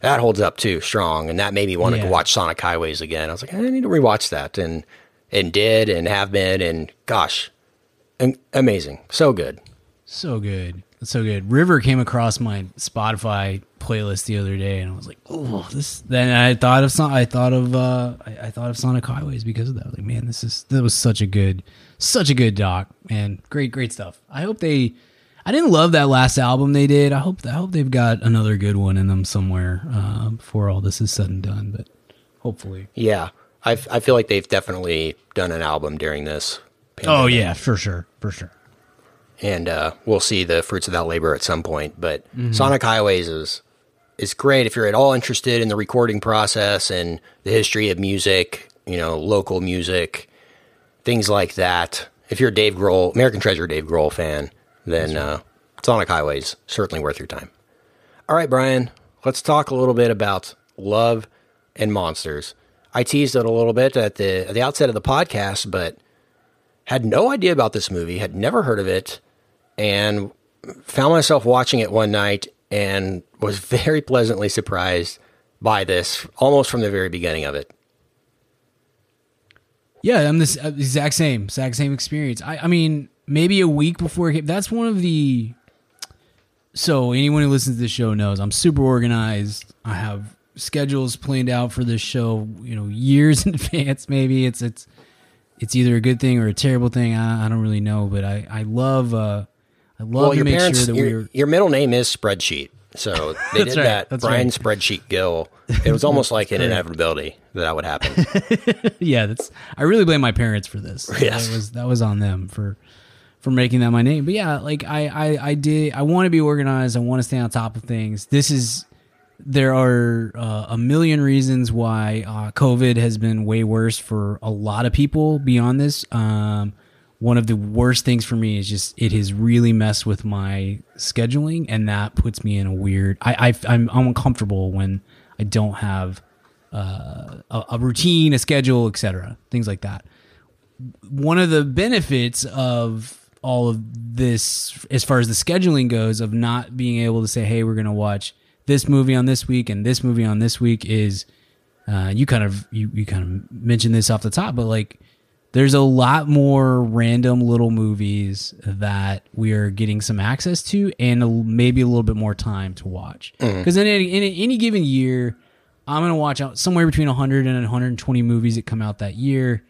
that holds up too strong. And that made me want to watch Sonic Highways again. I was like, I need to rewatch that, and and did, and have been, and gosh, am- amazing, so good. So good. So good. River came across my Spotify playlist the other day and I was like, oh, this then I thought of Son- I thought of uh I, I thought of Sonic Highways because of that. I was like, man, this is that was such a good such a good doc, man. Great, great stuff. I hope they I didn't love that last album they did. I hope I hope they've got another good one in them somewhere uh, before all this is said and done, but hopefully. Yeah, I f- I feel like they've definitely done an album during this. Oh yeah, for sure. For sure. And uh, we'll see the fruits of that labor at some point. But Sonic Highways is is great if you're at all interested in the recording process and the history of music, you know, local music, things like that. If you're a Dave Grohl, American Treasure Dave Grohl fan, then uh, Sonic Highways certainly worth your time. All right, Brian, let's talk a little bit about Love and Monsters. I teased it a little bit at the at the outset of the podcast, but had no idea about this movie, had never heard of it, and found myself watching it one night and was very pleasantly surprised by this almost from the very beginning of it. Yeah, I'm this uh, exact same, exact same experience. I, I mean, maybe a week before it came, that's one of the. So anyone who listens to the show knows I'm super organized. I have schedules planned out for this show, you know, years in advance. Maybe it's it's it's either a good thing or a terrible thing. I, I don't really know, but I I love uh I love Well, to your make parents, sure that your, we're your middle name is Spreadsheet. So they did right, that. Brian right. Spreadsheet Gill. It was almost like an inevitability that that would happen. yeah, that's I really blame my parents for this. Yes. That was that was on them for for making that my name. But yeah, like I I, I did I want to be organized. I want to stay on top of things. This is there are uh, a million reasons why uh, COVID has been way worse for a lot of people beyond this. Um, one of the worst things for me is just it has really messed with my scheduling, and that puts me in a weird. I, I I'm, I'm uncomfortable when I don't have uh, a, a routine, a schedule, etc. Things like that. One of the benefits of all of this, as far as the scheduling goes, of not being able to say, "Hey, we're going to watch this movie on this week and this movie on this week," is uh, you kind of you you kind of mentioned this off the top, but like there's a lot more random little movies that we are getting some access to and a, maybe a little bit more time to watch. Mm-hmm. Because in, any, in any given year, I'm going to watch out somewhere between 100 and 120 movies that come out that year.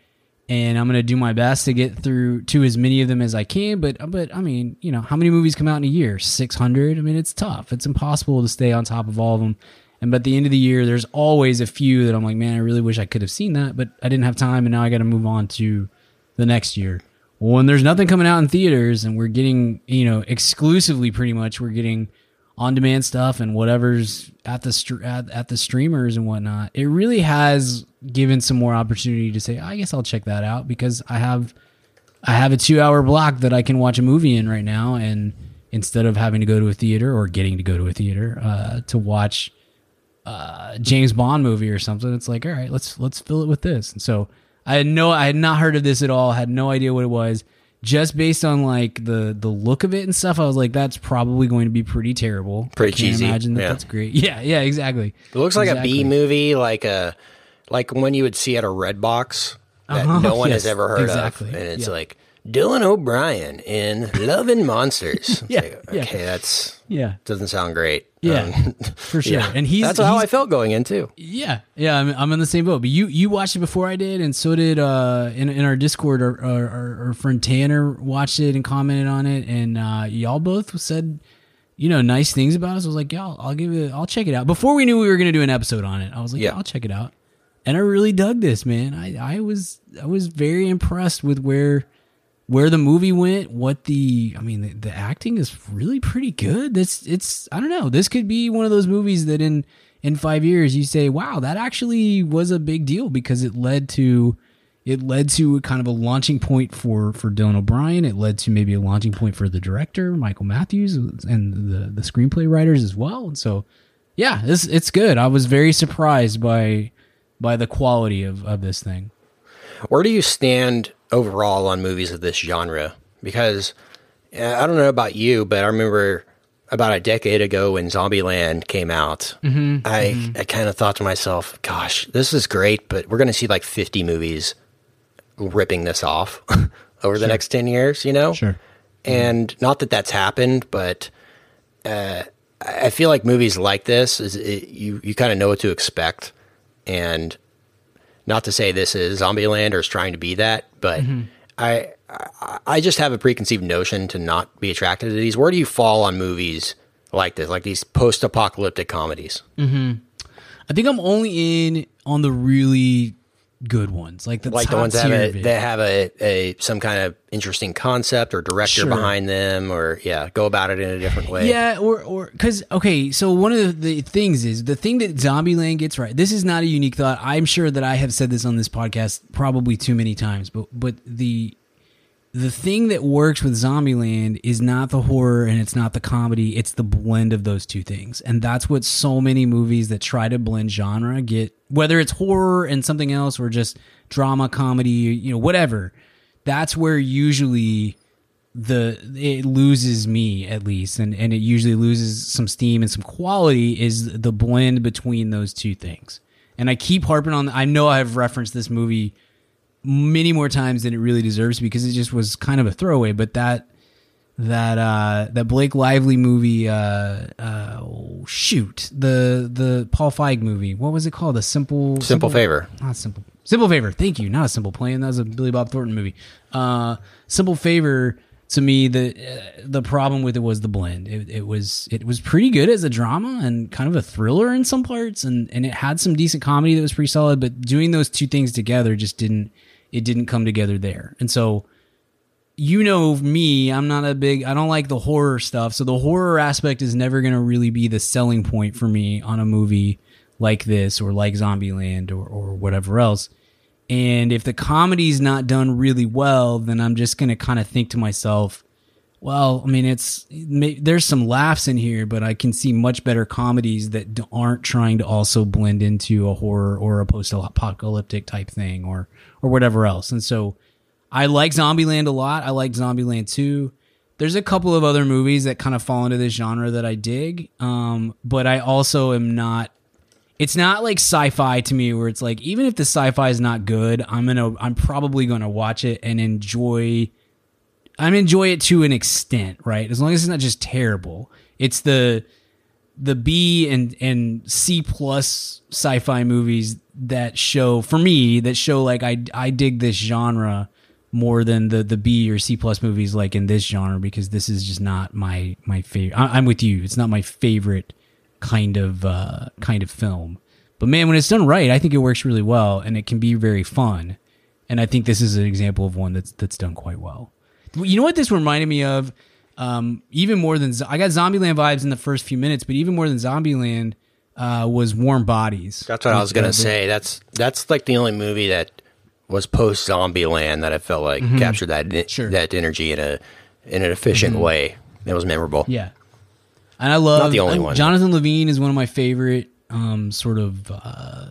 And I'm going to do my best to get through to as many of them as I can. But, but I mean, you know, how many movies come out in a year? 600? I mean, it's tough. It's impossible to stay on top of all of them. And at the end of the year, there's always a few that I'm like, man, I really wish I could have seen that, but I didn't have time, and now I got to move on to the next year. When there's nothing coming out in theaters, and we're getting, you know, exclusively pretty much, we're getting on-demand stuff and whatever's at the str- at, at the streamers and whatnot. It really has given some more opportunity to say, I guess I'll check that out because I have I have a two hour block that I can watch a movie in right now, and instead of having to go to a theater or getting to go to a theater uh, to watch a James Bond movie or something, it's like, all right, let's let's fill it with this. And so I had no, I had not heard of this at all, had no idea what it was. Just based on like the the look of it and stuff, I was like, that's probably going to be pretty terrible. Pretty I can't cheesy, Imagine that yeah. that's great. Yeah, yeah, exactly. It looks like a Exactly. B movie, like a like one you would see at a Redbox that Uh-huh. no one Yes, has ever heard exactly. of, and it's Yeah. like Dylan O'Brien in Love and Monsters. Yeah, like, yeah. okay, that's Yeah, doesn't sound great. Yeah, Um, for sure. yeah. And he's that's how he's- I felt going in too. Yeah, yeah, I'm, I'm in the same boat. But you you watched it before I did, and so did uh in in our Discord. Our our, our, friend Tanner watched it and commented on it, and uh, y'all both said you know nice things about us. I was like, yeah, I'll, I'll give it, I'll check it out. Before we knew we were gonna do an episode on it, I was like, yeah, Yeah. I'll check it out. And I really dug this, man. I I was I was very impressed with where where the movie went, what the I mean, the, the acting is really pretty good. This it's I don't know. This could be one of those movies that in in five years you say, wow, that actually was a big deal because it led to it led to kind of a launching point for for Dylan O'Brien. It led to maybe a launching point for the director Michael Matthews and the the screenplay writers as well. And so, yeah, it's it's good. I was very surprised by by the quality of of this thing. Where do you stand overall on movies of this genre? Because uh, I don't know about you, but I remember about a decade ago when Zombieland came out, mm-hmm, I mm-hmm. I kind of thought to myself, "Gosh, this is great, but we're going to see like 50 movies ripping this off over the next 10 years, you know?" Sure. And mm-hmm. not that that's happened, but uh, I feel like movies like this is it, you you kind of know what to expect, and not to say this is Zombieland or is trying to be that, but mm-hmm. I, I just have a preconceived notion to not be attracted to these. Where do you fall on movies like this, like these post-apocalyptic comedies? Mm-hmm. I think I'm only in on the really good ones, like the like the ones that have, a, that have a, a some kind of interesting concept or director sure. behind them, or yeah, go about it in a different way. Yeah, or or because okay, so one of the things is the thing that Zombieland gets right. This is not a unique thought. I'm sure that I have said this on this podcast probably too many times, but but the the thing that works with Zombieland is not the horror and it's not the comedy, it's the blend of those two things. And that's what so many movies that try to blend genre get, whether it's horror and something else or just drama, comedy, you know, whatever. That's where usually the it loses me at least and and it usually loses some steam and some quality is the blend between those two things. And I keep harping on I know I've referenced this movie many more times than it really deserves because it just was kind of a throwaway. But that that uh, that Blake Lively movie, uh, uh, oh, shoot, the the Paul Feig movie. What was it called? A simple simple, simple favor. Not simple. Simple favor. Thank you. Not a simple plan. That was a Billy Bob Thornton movie. Uh, simple favor. To me, the uh, the problem with it was the blend. It, it was it was pretty good as a drama and kind of a thriller in some parts, and and it had some decent comedy that was pretty solid. But doing those two things together just didn't it didn't come together there. And so you know me, I'm not a big I don't like the horror stuff. So the horror aspect is never going to really be the selling point for me on a movie like this or like Zombieland or or whatever else. And if the comedy's not done really well, then I'm just going to kind of think to myself, well, I mean, it's there's some laughs in here, but I can see much better comedies that aren't trying to also blend into a horror or a post-apocalyptic type thing or or whatever else. And so I like Zombieland a lot. I like Zombieland 2. There's a couple of other movies that kind of fall into this genre that I dig. Um, but I also am not it's not like sci-fi to me where it's like even if the sci-fi is not good, I'm to I'm probably to watch it and enjoy I'm enjoy it to an extent, right? As long as it's not just terrible. It's the the B and and C plus sci-fi movies that show for me that show like I I dig this genre more than the the B or C plus movies like in this genre because this is just not my my favorite. I, am with you. It's not my favorite kind of uh, kind of film. But man, when it's done right, I think it works really well and it can be very fun. And I think this is an example of one that's that's done quite well. You know what this reminded me of? Um, even more than I got Zombieland vibes in the first few minutes, but even more than Zombieland uh, was Warm Bodies. That's what I was gonna say. That's that's like the only movie that was post Zombieland that I felt like mm-hmm. captured that sure. that energy in a in an efficient mm-hmm. way. It was memorable. Yeah, and I love not the only one. Jonathan Levine is one of my favorite um, sort of uh,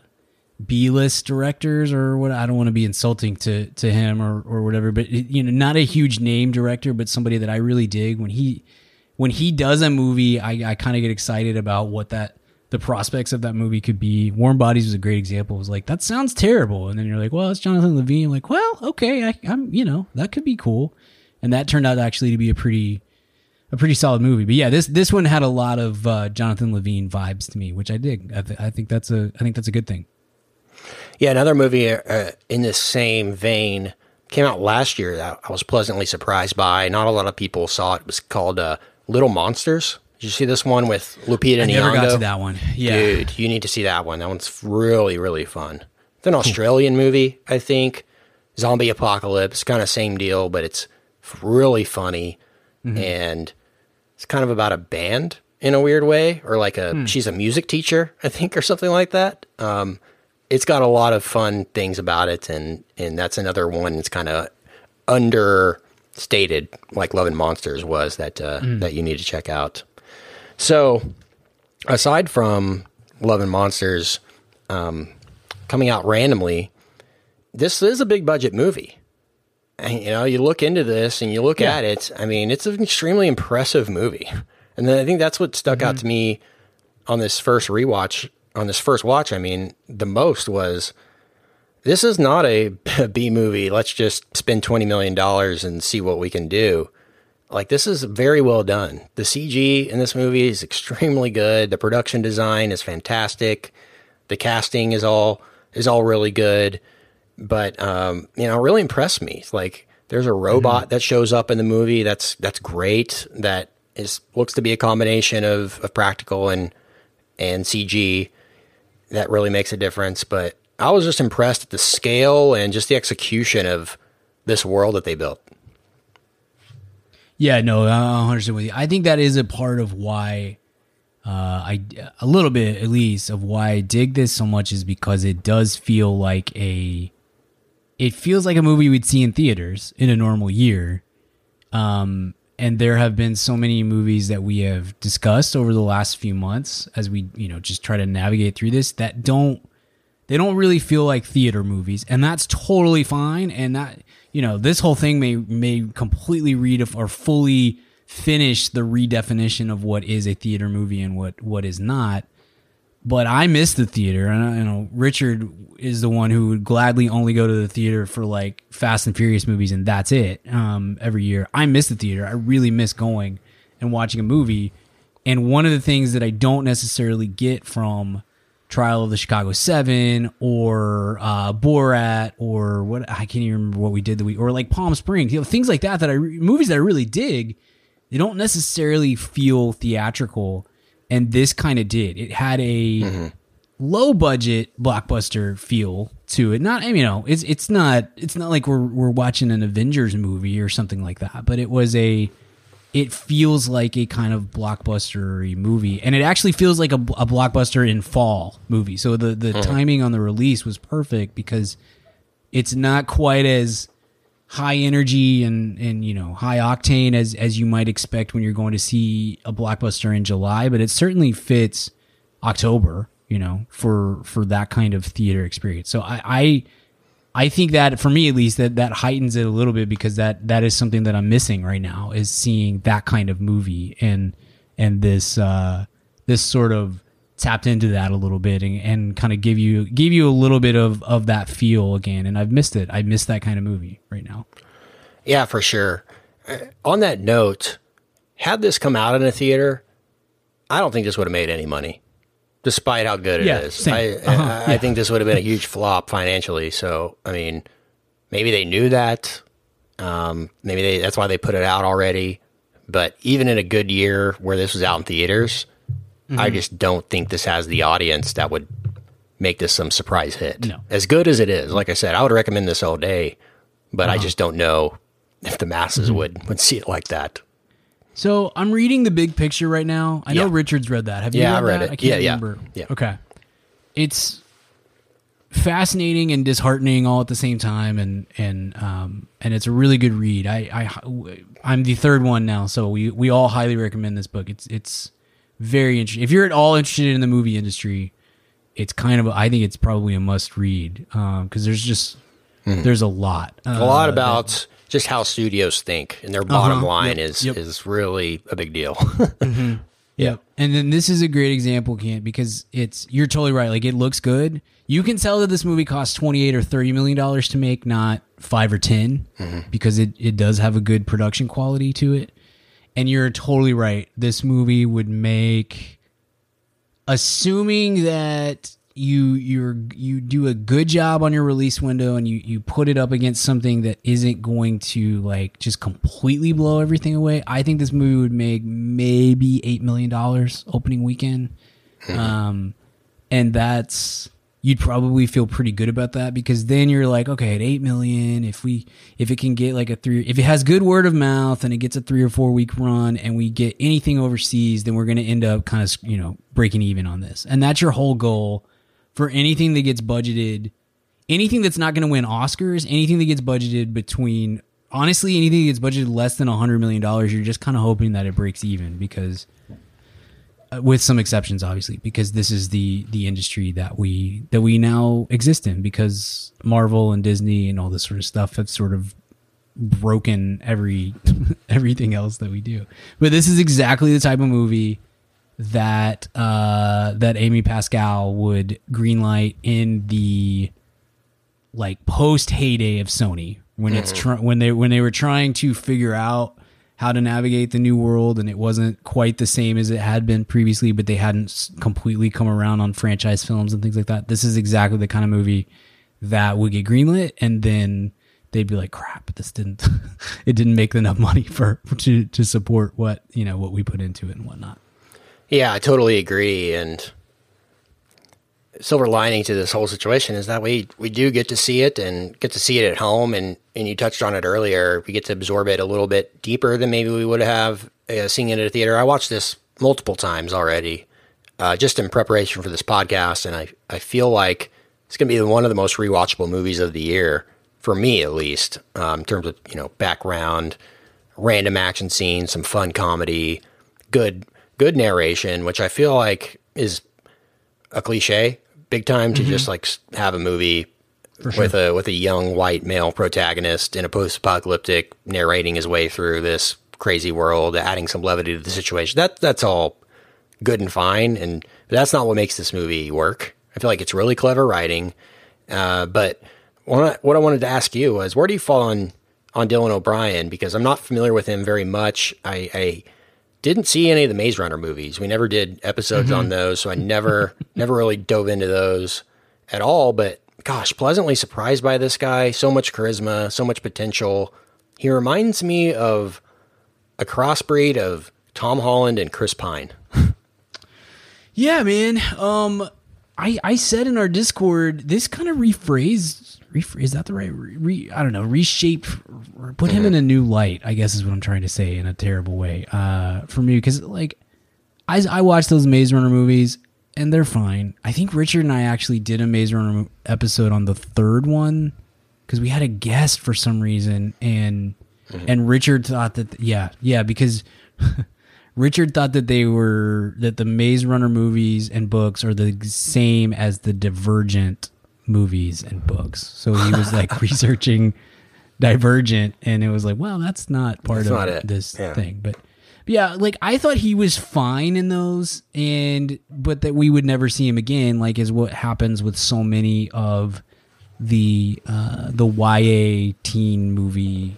B list directors or what. I don't want to be insulting to to him or or whatever, but you know, not a huge name director, but somebody that I really dig when he when he does a movie. I I kind of get excited about what that the prospects of that movie could be. Warm Bodies was a great example. It was like that sounds terrible, and then you're like, well, it's Jonathan Levine. I'm like, well, okay, I, I'm you know that could be cool, and that turned out actually to be a pretty a pretty solid movie. But yeah, this this one had a lot of uh, Jonathan Levine vibes to me, which I dig. I, th- I, think that's a I think that's a good thing. Yeah, another movie uh, in the same vein came out last year that I was pleasantly surprised by. Not a lot of people saw it. It was called uh, Little Monsters. Did you see this one with Lupita Nyong'o? I never got to that one. Yeah, dude, you need to see that one. That one's really, really fun. It's an Australian movie, I think. Zombie apocalypse, kind of same deal, but it's It's really funny, and it's kind of about a band in a weird way, or like a she's a music teacher, I think, or something like that. Um, it's got a lot of fun things about it, and and that's another one that's kind of understated, like Love and Monsters was that uh, that you need to check out. So, aside from Love and Monsters um, coming out randomly, this is a big budget movie. And, you know, you look into this and you look Yeah. at it. I mean, it's an extremely impressive movie, and then I think that's what stuck out to me on this first rewatch. On this first watch, I mean, the most was this is not a B movie. Let's just spend twenty million dollars and see what we can do. Like this is very well done. The CG in this movie is extremely good. The production design is fantastic. The casting is all is all really good. But um, you know, it really impressed me. It's like there's a robot that shows up in the movie. That's that's great. That is looks to be a combination of, of practical and and CG that really makes a difference. But I was just impressed at the scale and just the execution of this world that they built. Yeah, no, I'm 100% with you. I think that is a part of why uh, I, a little bit at least, of why I dig this so much is because it does feel like a, it feels like a movie we'd see in theaters in a normal year. Um, and there have been so many movies that we have discussed over the last few months as we, you know, just try to navigate through this that don't they don't really feel like theater movies. And that's totally fine. And that you know this whole thing may may completely read or fully finish the redefinition of what is a theater movie and what what is not but I miss the theater, and you know Richard is the one who would gladly only go to the theater for like Fast and Furious movies, and that's it. Um, every year, I miss the theater. I really miss going and watching a movie. And one of the things that I don't necessarily get from Trial of the Chicago Seven or uh, Borat or what I can't even remember what we did the week or like Palm Springs, you know, things like that that I movies that I really dig. They don't necessarily feel theatrical, and this kind of did. It had a mm-hmm. low budget blockbuster feel to it. Not I mean, you know, it's it's not it's not like we're we're watching an Avengers movie or something like that, but it was a it feels like a kind of blockbustery movie and it actually feels like a, a blockbuster in fall movie so the the mm-hmm. timing on the release was perfect because it's not quite as high energy and and you know high octane as as you might expect when you're going to see a blockbuster in July but it certainly fits October you know for for that kind of theater experience. So I I I think that for me at least that that heightens it a little bit because that that is something that I'm missing right now is seeing that kind of movie and and this uh this sort of tapped into that a little bit and, and kind of give you give you a little bit of of that feel again and I've missed it. I miss that kind of movie right now. Yeah, for sure. Uh, On that note, had this come out in a theater, I don't think this would have made any money, despite how good it Yeah, is. I, Uh-huh, I, I yeah. think this would have been a huge flop financially. So, I mean, maybe they knew that. Um, maybe they, that's why they put it out already. But even in a good year where this was out in theaters, Mm-hmm. I just don't think this has the audience that would make this some surprise hit. No. As good as it is, like I said, I would recommend this all day, but Uh-huh. I just don't know if the masses Mm-hmm. would would see it like that. So I'm reading the big picture right now. I know Richard's read that. Have you Yeah, read I read that? it. I can't Yeah, yeah. Yeah. Okay. It's fascinating and disheartening all at the same time, and and um and it's a really good read. I I I'm the third one now, so we we all highly recommend this book. It's it's very interesting. If you're at all interested in the movie industry, it's kind of a, I think it's probably a must read because there's just there's a lot Hmm. a lot uh, about just how studios think and their bottom Uh-huh. line Yep. is Yep. is really a big deal. Yeah, And then this is a great example, Kent, because it's you're totally right. Like it looks good. You can tell that this movie cost twenty eight or thirty million dollars to make, not five or 10 because it, it does have a good production quality to it. And you're totally right. This movie would make assuming that you you're you do a good job on your release window and you you put it up against something that isn't going to like just completely blow everything away i think this movie would make maybe eight million dollars opening weekend um and that's you'd probably feel pretty good about that because then you're like, okay, at eight million, if we if it can get like a three, if it has good word of mouth and it gets a three or four week run, and we get anything overseas, then we're going to end up kind of you know breaking even on this, and that's your whole goal for anything that gets budgeted, anything that's not going to win Oscars, anything that gets budgeted between. Honestly, anything that gets budgeted less than a hundred million dollars, you're just kind of hoping that it breaks even because with some exceptions obviously because this is the the industry that we that we now exist in because Marvel and Disney and all this sort of stuff have sort of broken every everything else that we do. But this is exactly the type of movie that uh that Amy Pascal would greenlight in the like post heyday of Sony when it's tr- when they when they were trying to figure out how to navigate the new world and it wasn't quite the same as it had been previously but they hadn't completely come around on franchise films and things like that this is exactly the kind of movie that would get greenlit and then they'd be like crap this didn't it didn't make enough money for to to support what you know what we put into it and whatnot Yeah, I totally agree. And silver lining to this whole situation is that we we do get to see it and get to see it at home. And and you touched on it earlier. We get to absorb it a little bit deeper than maybe we would have uh, seeing it at a theater. I watched this multiple times already, uh, just in preparation for this podcast, and I I feel like it's going to be one of the most rewatchable movies of the year for me, at least, um, in terms of you know background, random action scenes, some fun comedy, good good narration, which I feel like is a cliche big time to just like have a movie with a with a young white male protagonist in a post-apocalyptic narrating his way through this crazy world adding some levity to the situation. That that's all good and fine and but that's not what makes this movie work. I feel like it's really clever writing uh, but what I, what I wanted to ask you was where do you fall on on Dylan O'Brien? Because I'm not familiar with him very much. I, I didn't see any of the Maze Runner movies. We never did episodes on those, so I never never really dove into those at all. But gosh, pleasantly surprised by this guy. So much charisma, so much potential. He reminds me of a crossbreed of Tom Holland and Chris Pine. Yeah, man. Um, I I said in our Discord, this kind of rephrased. Rephr- is that the right? Re, re- I don't know. Reshape or put him in a new light. I guess is what I'm trying to say in a terrible way. Uh, for me, because like, I I watched those Maze Runner movies and they're fine. I think Richard and I actually did a Maze Runner episode on the third one because we had a guest for some reason and and Richard thought that yeah yeah because Richard thought that they were that the Maze Runner movies and books are the same as the Divergent movies and books. So he was like researching Divergent, and it was like, well, that's not part That's of not this Yeah. thing. But, but yeah, like I thought he was fine in those, and but that we would never see him again. Like is what happens with so many of the uh, the YA teen movie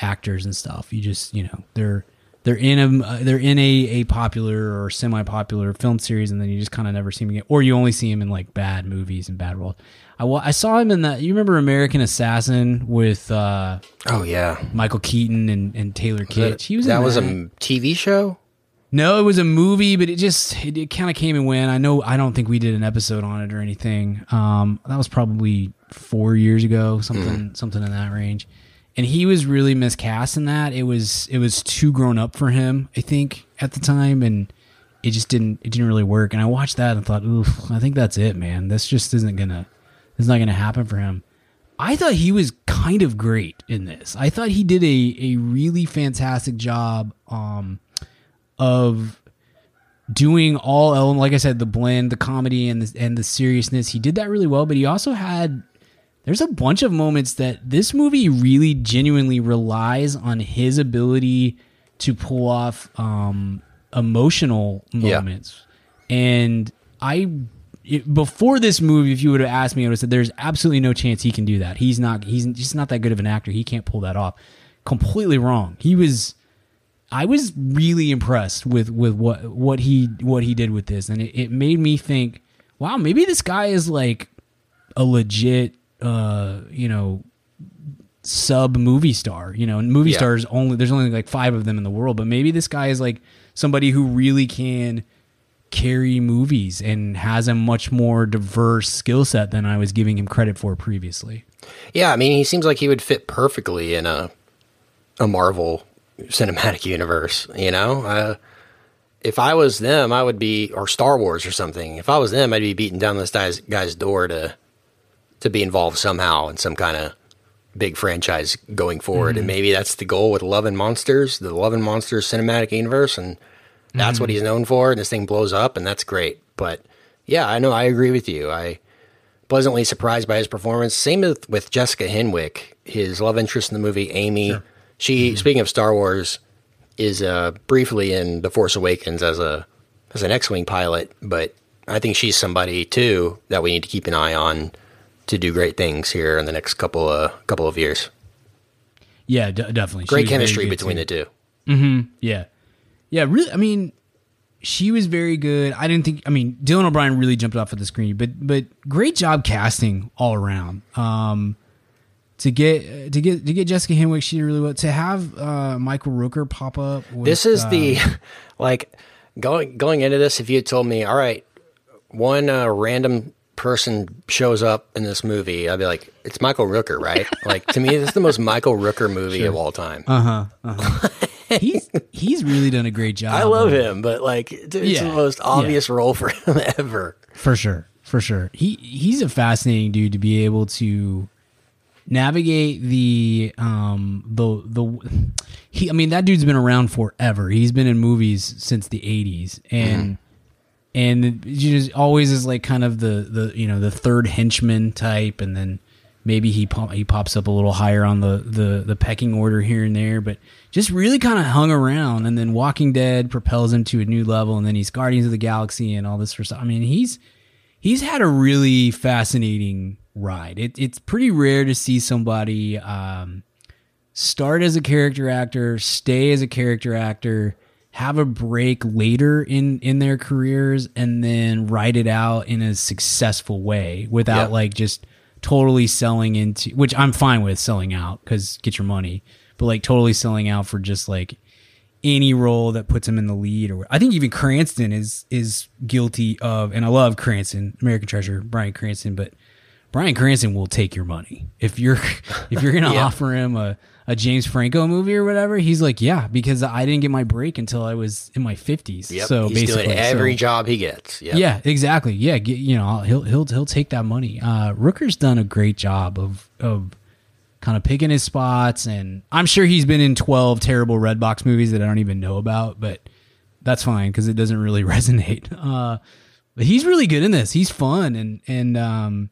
actors and stuff. You just you know they're they're in a they're in a, a popular or semi popular film series, and then you just kind of never see him again, or you only see him in like bad movies and bad roles. I, I saw him in that. You remember American Assassin with uh, Oh yeah, Michael Keaton and, and Taylor Kitsch? He was that in was a TV show. No, it was a movie, but it just it, it kind of came and went. I know I don't think we did an episode on it or anything. Um, that was probably four years ago, something something in that range. And he was really miscast in that. It was it was too grown up for him, I think, at the time, and it just didn't it didn't really work. And I watched that and thought, oof, I think that's it, man. This just isn't gonna it's not gonna happen for him. I thought he was kind of great in this. I thought he did a a really fantastic job. Um, of doing all element like I said, the blend, the comedy and the and the seriousness. He did that really well, but he also had there's a bunch of moments that this movie really genuinely relies on his ability to pull off um emotional Yeah. moments. And I before this movie, if you would have asked me, I would have said there's absolutely no chance he can do that. He's not. He's just not that good of an actor. He can't pull that off. Completely wrong. He was. I was really impressed with with what what he what he did with this, and it, it made me think, wow, maybe this guy is like a legit, uh, you know, sub movie star. You know, and movie Yeah. stars only there's only like five of them in the world, but maybe this guy is like somebody who really can carry movies and has a much more diverse skill set than I was giving him credit for previously. Yeah, I mean, he seems like he would fit perfectly in a a Marvel cinematic universe. You know, uh, if I was them, I would be or Star Wars or something. If I was them, I'd be beating down this guy's guy's door to to be involved somehow in some kind of big franchise going forward. Mm-hmm. And maybe that's the goal with Love and Monsters, the Love and Monsters cinematic universe, and that's mm-hmm. what he's known for. And this thing blows up, and that's great. But yeah, I know I agree with you. I pleasantly surprised by his performance. Same with, with Jessica Henwick, his love interest in the movie Amy. Sure. She, mm-hmm. speaking of Star Wars, is uh, briefly in The Force Awakens as a as an X-wing pilot, but I think she's somebody too that we need to keep an eye on to do great things here in the next couple of couple of years. Yeah, d- definitely. Great chemistry between too. the two. Mm-hmm. Yeah, yeah. Really, I mean, she was very good. I didn't think. I mean, Dylan O'Brien really jumped off of the screen, but but great job casting all around. Um, to get to get to get Jessica Henwick, she did really well. To have uh, Michael Rooker pop up. With, this is the um, like going going into this. If you had told me, all right, one uh, random person shows up in this movie, I'd be like, it's Michael Rooker, right? like to me, this is the most Michael Rooker movie sure. of all time. Uh huh. Uh-huh. he's he's really done a great job. I love him, but like it's yeah, the most obvious yeah. role for him ever. For sure, for sure. He he's a fascinating dude to be able to navigate the um the the he I mean that dude's been around forever. He's been in movies since the 80s and mm. and just always is like kind of the the you know the third henchman type and then maybe he pop, he pops up a little higher on the, the the pecking order here and there, but just really kind of hung around. And then Walking Dead propels him to a new level, and then he's Guardians of the Galaxy and all this for stuff. I mean, he's he's had a really fascinating ride. It, it's pretty rare to see somebody um, start as a character actor, stay as a character actor, have a break later in in their careers, and then ride it out in a successful way without yep. like just totally selling into which I'm fine with selling out because get your money, but like totally selling out for just like any role that puts him in the lead or I think even Cranston is is guilty of and I love Cranston, American Treasure, Bryan Cranston, but Bryan Cranston will take your money. If you're if you're gonna yeah. offer him a a James Franco movie or whatever, he's like, yeah, because I didn't get my break until I was in my fifties. Yep. So he's basically, doing every so, job he gets. Yep. Yeah, exactly. Yeah, get, you know, he'll he'll he'll take that money. Uh, Rooker's done a great job of of kind of picking his spots, and I'm sure he's been in twelve terrible Redbox movies that I don't even know about, but that's fine because it doesn't really resonate. Uh, but he's really good in this. He's fun and and um,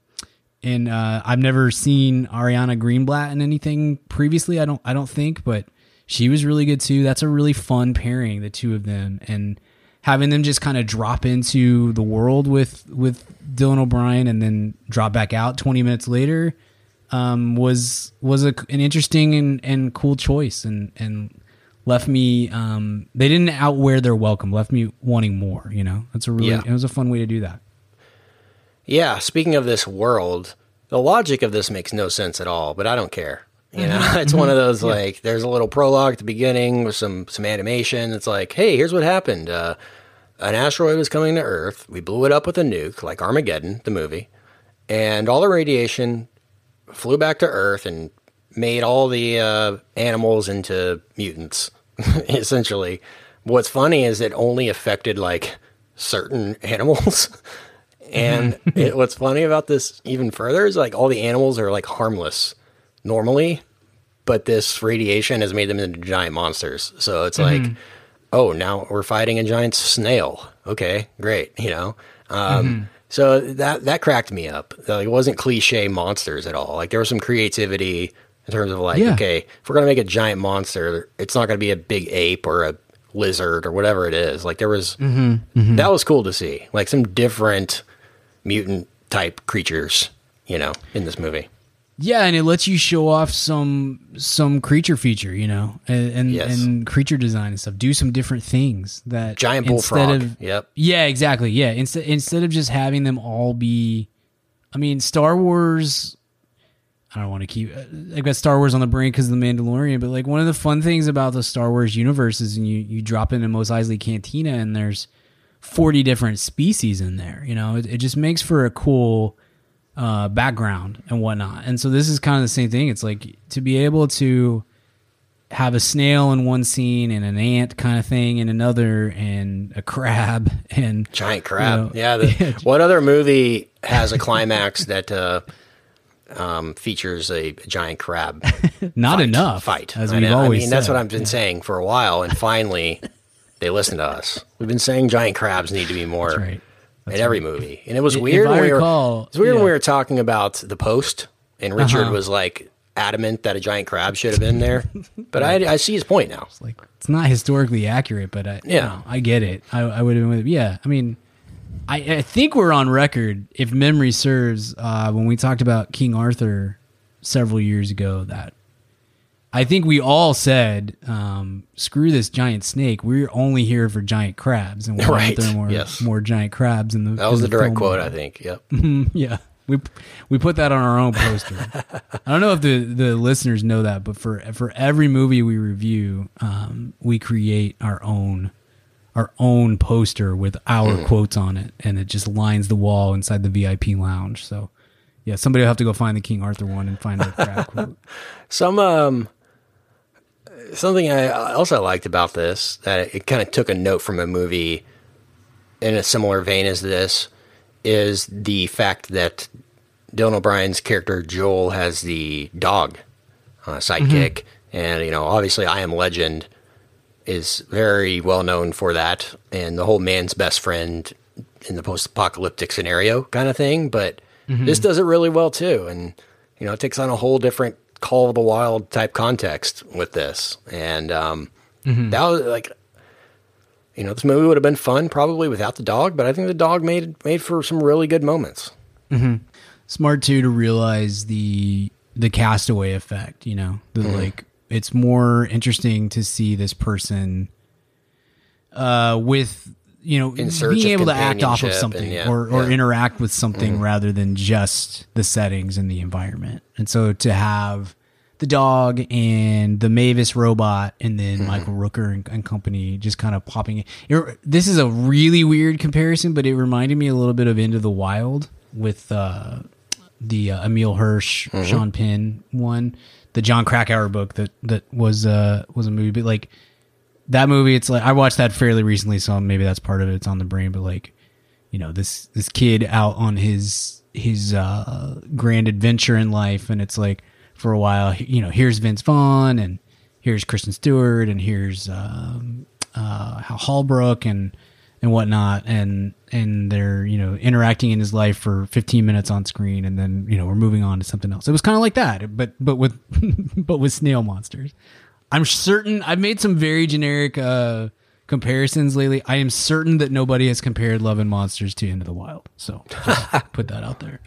and uh, I've never seen Ariana Greenblatt in anything previously. I don't I don't think, but she was really good too. That's a really fun pairing, the two of them, and having them just kind of drop into the world with with Dylan O'Brien and then drop back out 20 minutes later um, was was a, an interesting and, and cool choice and and left me um, they didn't outwear their welcome left me wanting more you know that's a really yeah. it was a fun way to do that yeah, speaking of this world, the logic of this makes no sense at all, but I don't care. You know, mm-hmm. it's one of mm-hmm. those like there's a little prologue at the beginning with some some animation. It's like, hey, here's what happened. Uh, an asteroid was coming to Earth. We blew it up with a nuke, like Armageddon, the movie, and all the radiation flew back to Earth and made all the uh, animals into mutants. essentially, what's funny is it only affected like certain animals. And it, what's funny about this even further is like all the animals are like harmless normally, but this radiation has made them into giant monsters. So it's mm-hmm. like, oh, now we're fighting a giant snail. Okay, great. You know, um, mm-hmm. so that that cracked me up. Like, it wasn't cliche monsters at all. Like there was some creativity in terms of like, yeah. okay, if we're gonna make a giant monster, it's not gonna be a big ape or a lizard or whatever it is. Like there was mm-hmm. Mm-hmm. that was cool to see. Like some different mutant type creatures, you know, in this movie. Yeah, and it lets you show off some some creature feature, you know, and and, yes. and creature design and stuff. Do some different things that giant bullfrog. Of, yep. Yeah, exactly. Yeah, instead instead of just having them all be, I mean, Star Wars. I don't want to keep. I've got Star Wars on the brain because of the Mandalorian, but like one of the fun things about the Star Wars universe is, you you drop into Mos Eisley Cantina and there's 40 different species in there. You know, it, it just makes for a cool uh, background and whatnot. And so this is kind of the same thing. It's like to be able to have a snail in one scene and an ant kind of thing in another and a crab and giant crab. you know, yeah. The, what other movie has a climax that uh, um, features a, giant crab? not fight, enough fight. as we've know. always I mean, that's what I've been saying for a while, and finally they listen to us. We've been saying giant crabs need to be more That's right. in every movie, and it was If weird. I when we were- recall, it's weird when we were talking about the post, and Richard Uh-huh. was like adamant that a giant crab should have been there. But I, I see his point now. like it's not historically accurate, but I Yeah. no, I get it. I, I would have been with yeah. I mean, I, I think we're on record, if memory serves, uh, when we talked about King Arthur several years ago. That I think we all said, um, "Screw this giant snake. We're only here for giant crabs, and why Right. there more Yes. more giant crabs in the?" That was in the direct quote, I think. Yep. yeah. We we put that on our own poster. I don't know if the, the listeners know that, but for for every movie we review, um, we create our own our own poster with our Hmm. quotes on it, and it just lines the wall inside the VIP lounge. So, yeah, somebody will have to go find the King Arthur one and find the crab quote. Some um something I else I liked about this that it kind of took a note from a movie in a similar vein as this is the fact that Dylan O'Brien's character Joel has the dog uh, sidekick, and you know obviously I Am Legend is very well known for that, and the whole man's best friend in the post-apocalyptic scenario kind of thing. But this does it really well too, and you know it takes on a whole different Call of the Wild type context with this, and um, that was like you know, this movie would have been fun probably without the dog, but I think the dog made made for some really good moments. Smart too to realize the the castaway effect. You know, the Mm-hmm. like it's more interesting to see this person uh with you know In being able to act off of something and yeah, or or yeah. Mm-hmm. interact with something rather than just the settings and the environment. And so to have the dog and the Mavis robot and then Mm-hmm. Michael Rooker and, and company just kind of popping in. It- this is a really weird comparison, but it reminded me a little bit of Into the Wild with uh, the uh, Emile Hirsch, Mm-hmm. Sean Penn one, the Jon Krakauer book that that was uh was a movie, but like that movie, it's like I watched that fairly recently, so maybe that's part of it. It's on the brain, but like you know this this kid out on his his uh grand adventure in life, and it's like for a while, you know, here's Vince Vaughn and here's Kristen Stewart and here's um, uh, Hal Holbrook and and whatnot, and and they're you know interacting in his life for 15 minutes on screen, and then you know we're moving on to something else. It was kind of like that, but but with but with snail monsters. I'm certain I've made some very generic uh, comparisons lately. I am certain that nobody has compared Love and Monsters to Into the Wild. So put that out there.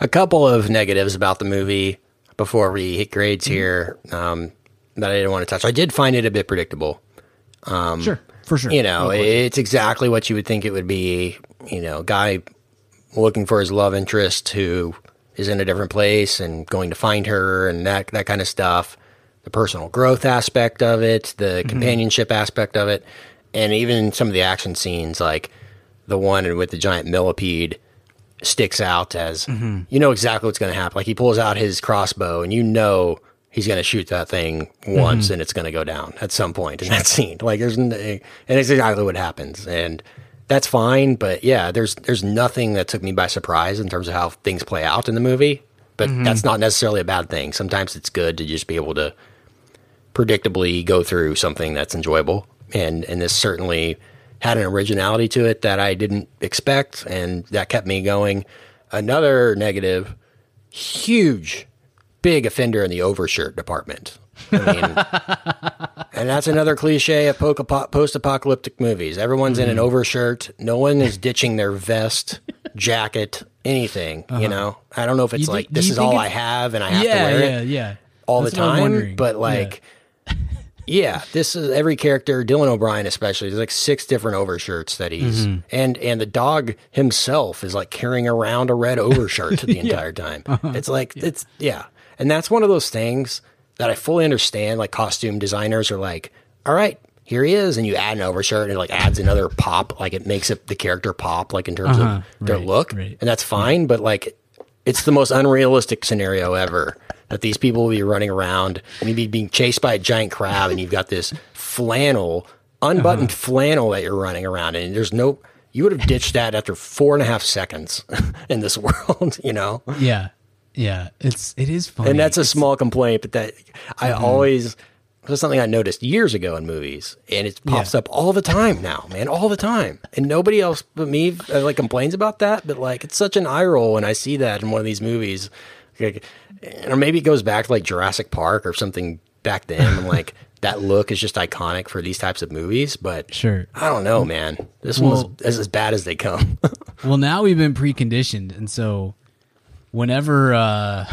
A couple of negatives about the movie before we hit grades here um, that I didn't want to touch. I did find it a bit predictable. sure, for sure. You know, it's exactly what you would think it would be. You know, guy looking for his love interest who is in a different place and going to find her and that that kind of stuff. The personal growth aspect of it, the mm-hmm. companionship aspect of it, and even some of the action scenes, like the one with the giant millipede, sticks out as mm-hmm. you know exactly what's going to happen. Like he pulls out his crossbow, and you know he's going to shoot that thing mm-hmm. once, and it's going to go down at some point in that scene. Like there's, n- and it's exactly what happens, and that's fine. But yeah, there's there's nothing that took me by surprise in terms of how things play out in the movie. But that's not necessarily a bad thing. Sometimes it's good to just be able to predictably go through something that's enjoyable, and and this certainly had an originality to it that I didn't expect, and that kept me going. Another negative, huge, big offender in the overshirt department. I mean, and that's another cliche of post-apocalyptic movies. Everyone's in an overshirt. No one is ditching their vest, jacket, anything. You know, I don't know if it's You like this is all I have and I have to wear yeah, it yeah. all That's the time. But like, yeah. This is every character. Dylan O'Brien, especially, there's like six different overshirts that he's Mm-hmm. and and the dog himself is like carrying around a red overshirt the entire time. Uh-huh. It's like it's yeah, and that's one of those things that I fully understand. Like costume designers are like, all right, here he is, and you add an overshirt and it like adds another pop, like it makes it the character pop, like in terms Uh-huh, of their right, look, right. and that's fine. But like, it's the most unrealistic scenario ever that these people will be running around and you'd be being chased by a giant crab, and you've got this flannel, unbuttoned Uh-huh. flannel that you're running around, and there's no. You would have ditched that after four and a half seconds in this world, you know. Yeah, yeah. It's it is funny, and that's a It's- small complaint, but that I Mm-hmm. always was something I noticed years ago in movies, and it pops Yeah. up all the time now, man, all the time, and nobody else but me uh, like complains about that. But like, it's such an eye roll when I see that in one of these movies, like, or maybe it goes back to like Jurassic Park or something back then, and like that look is just iconic for these types of movies. But Sure. I don't know, man. This Well- one's is as bad as they come. Well, now we've been preconditioned, and so whenever uh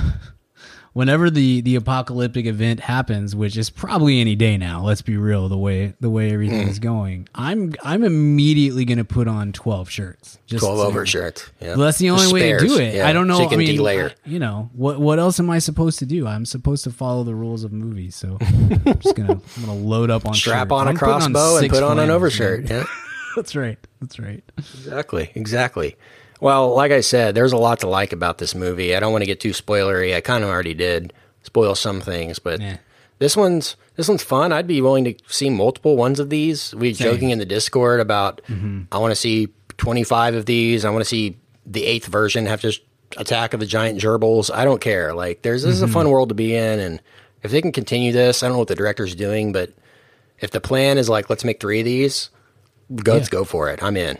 whenever the the apocalyptic event happens, which is probably any day now, let's be real, the way the way everything is mm. going, I'm I'm immediately going to put on 12 shirts. Just Twelve to- over shirts. Yeah. Well, that's the only way to do it. Yeah. I don't know. Can I mean. I- you know what? What else am I supposed to do? I'm supposed to follow the rules of movies. So I'm just gonna I'm gonna load up on Strap shirts. on a crossbow and put on an overshirt. Yeah. That's right. That's right. Exactly, exactly. Well, like I said, there's a lot to like about this movie. I don't want to get too spoilery. I kind of already did spoil some things, but Yeah. this one's this one's fun. I'd be willing to see multiple ones of these. We were Same. joking in the Discord about mm-hmm. I want to see 25 of these. I want to see the eighth version have just attack of the giant gerbils. I don't care. Like there's this is a mm-hmm. fun world to be in, and if they can continue this, I don't know what the director's doing, but if the plan is like let's make three of these, go, let's Yeah. go for it. I'm in.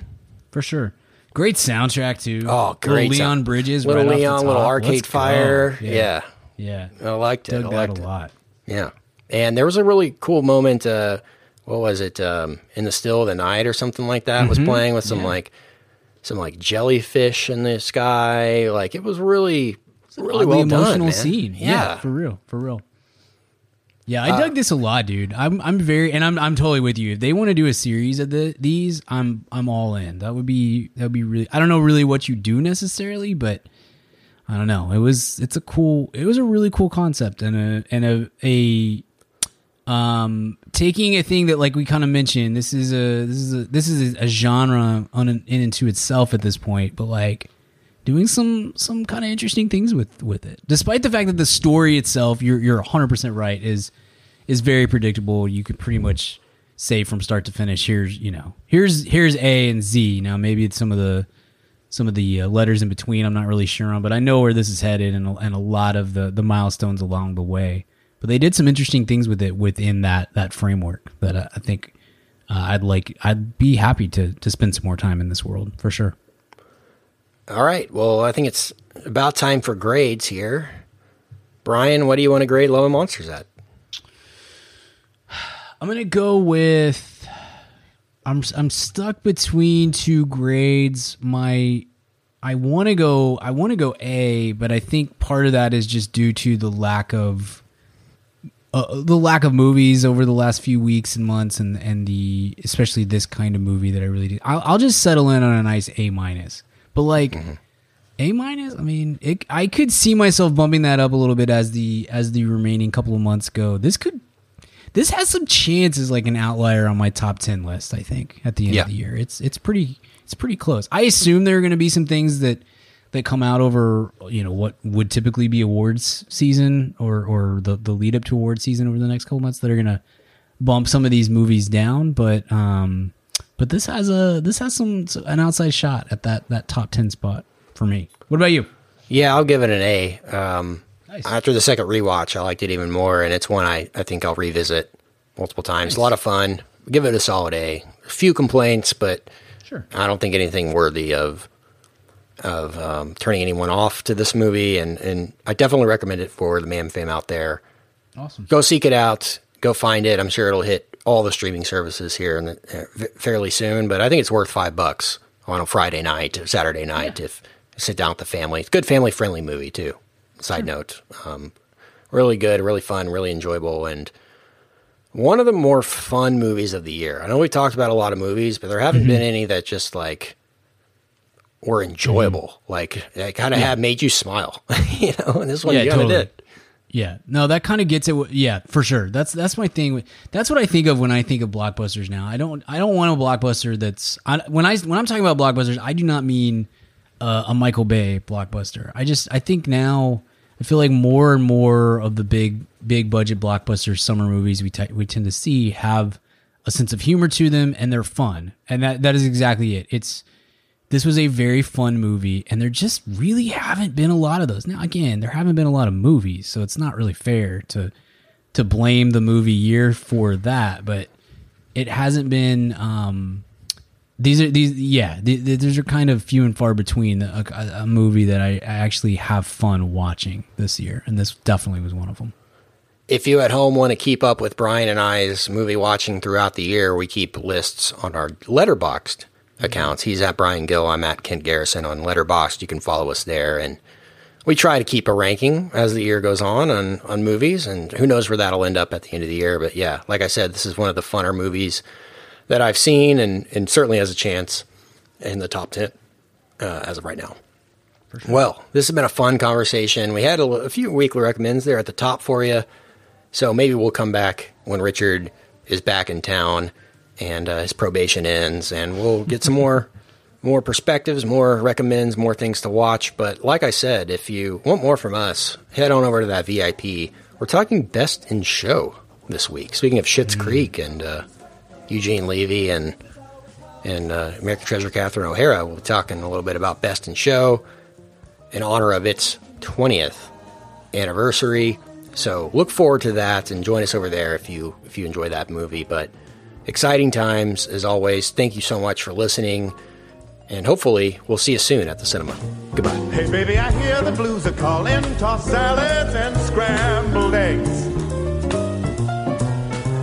For sure. Great soundtrack too. Oh, Little great! Leon. Bridges, little right Leon, little. Arcade Let's. Fire. Yeah, Yeah. yeah. I liked it. Dug I that liked a lot. Yeah, and there was a really cool moment. Uh, what was it? Um, in the still of the night or something like that was playing with some like some like jellyfish in the sky. Like it was really really well emotional done. man. scene. Yeah. Yeah. for real, for real. Yeah, Uh, I dug this a lot, dude. I'm I'm very and I'm I'm totally with you. If they want to do a series of the these, I'm I'm all in. That would be that would be really. I don't know really what you do necessarily, but I don't know. It was it's a cool. It was a really cool concept and a and a a um taking a thing that like we kind of mentioned. This is a this is a this is a genre on an, in and to itself at this point, but like doing some some kind of interesting things with with it. Despite the fact that the story itself, you're you're 100 percent right, is is very predictable. You could pretty much say from start to finish. Here's you know here's here's A and Z. Now maybe it's some of the some of the uh, letters in between. I'm not really sure on, but I know where this is headed and and a lot of the the milestones along the way. But they did some interesting things with it within that that framework that I, I think. Uh, I'd like. I'd be happy to to spend some more time in this world for sure. All right. Well, I think it's about time for grades here. Brian, what do you want to grade and Monsters at? I'm gonna go with. I'm I'm stuck between two grades. My I want to go I want to go A, but I think part of that is just due to the lack of uh, the lack of movies over the last few weeks and months, and and the especially this kind of movie that I really do. I'll, I'll just settle in on a nice A minus, but like. A minus. I mean, it, I could see myself bumping that up a little bit as the as the remaining couple of months go. This could this has some chances like an outlier on my top 10 list i think at the end Yeah. of the year it's it's pretty it's pretty close i assume there are going to be some things that that come out over you know what would typically be awards season or or the the lead up to awards season over the next couple months that are going to bump some of these movies down but um but this has a this has some an outside shot at that that top 10 spot for me what about you Yeah, I'll give it an A. Um, Nice. After the second rewatch, I liked it even more, and it's one I, I think I'll revisit multiple times. A lot of fun. Give it a solid A. A few complaints, but sure I don't think anything worthy of of um, turning anyone off to this movie. And, and I definitely recommend it for the man fam out there. awesome Go seek it out. Go find it. I'm sure it'll hit all the streaming services here in the, uh, fairly soon. But I think it's worth five bucks on a Friday night, or Saturday night, if sit down with the family. It's a good family friendly movie too. Side note, um, really good, really fun, really enjoyable, and one of the more fun movies of the year. I know we talked about a lot of movies, but there haven't been any that just like were enjoyable. Like they kind of have made you smile, you know. And this one Yeah, you kind of totally. did. Yeah, no, that kind of gets it. Yeah, for sure. That's that's my thing. That's what I think of when I think of blockbusters. Now, I don't I don't want a blockbuster that's I, when I when I'm talking about blockbusters, I do not mean uh, a Michael Bay blockbuster. I just I think now I feel like more and more of the big big budget blockbuster summer movies we t- we tend to see have a sense of humor to them and they're fun, and that that is exactly it. It's this was a very fun movie, and there just really haven't been a lot of those. Now, again, there haven't been a lot of movies, so it's not really fair to to blame the movie year for that. But it hasn't been. Um, these are these, yeah. These are kind of few and far between. A, a, a movie that I, I actually have fun watching this year, and this definitely was one of them if you at home want to keep up with Brian and I's movie watching throughout the year, we keep lists on our Letterboxd mm-hmm. accounts. He's at Brian Gill. I'm at Kent Garrison on Letterboxd. You can follow us there, and we try to keep a ranking as the year goes on on on movies. And who knows where that'll end up at the end of the year? But yeah, like I said, this is one of the funner movies that I've seen, and and certainly has a chance in the top ten uh, as of right now. Sure. Well, this has been a fun conversation. We had a, a few weekly recommends there at the top for you, so maybe we'll come back when Richard is back in town and uh, his probation ends, and we'll get some more more perspectives, more recommends, more things to watch. But like I said, if you want more from us, head on over to that VIP. We're talking best in show this week. Speaking of Schitt's mm-hmm. Creek and uh, Eugene Levy and and uh, American Treasure Catherine O'Hara, we'll be talking a little bit about best in show in honor of its 20th anniversary. So look forward to that and join us over there if you if you enjoy that movie. But exciting times as always. Thank you so much for listening. And hopefully, we'll see you soon at the cinema. Goodbye. Hey, baby, I hear the blues are calling. Toss salads and scrambled eggs.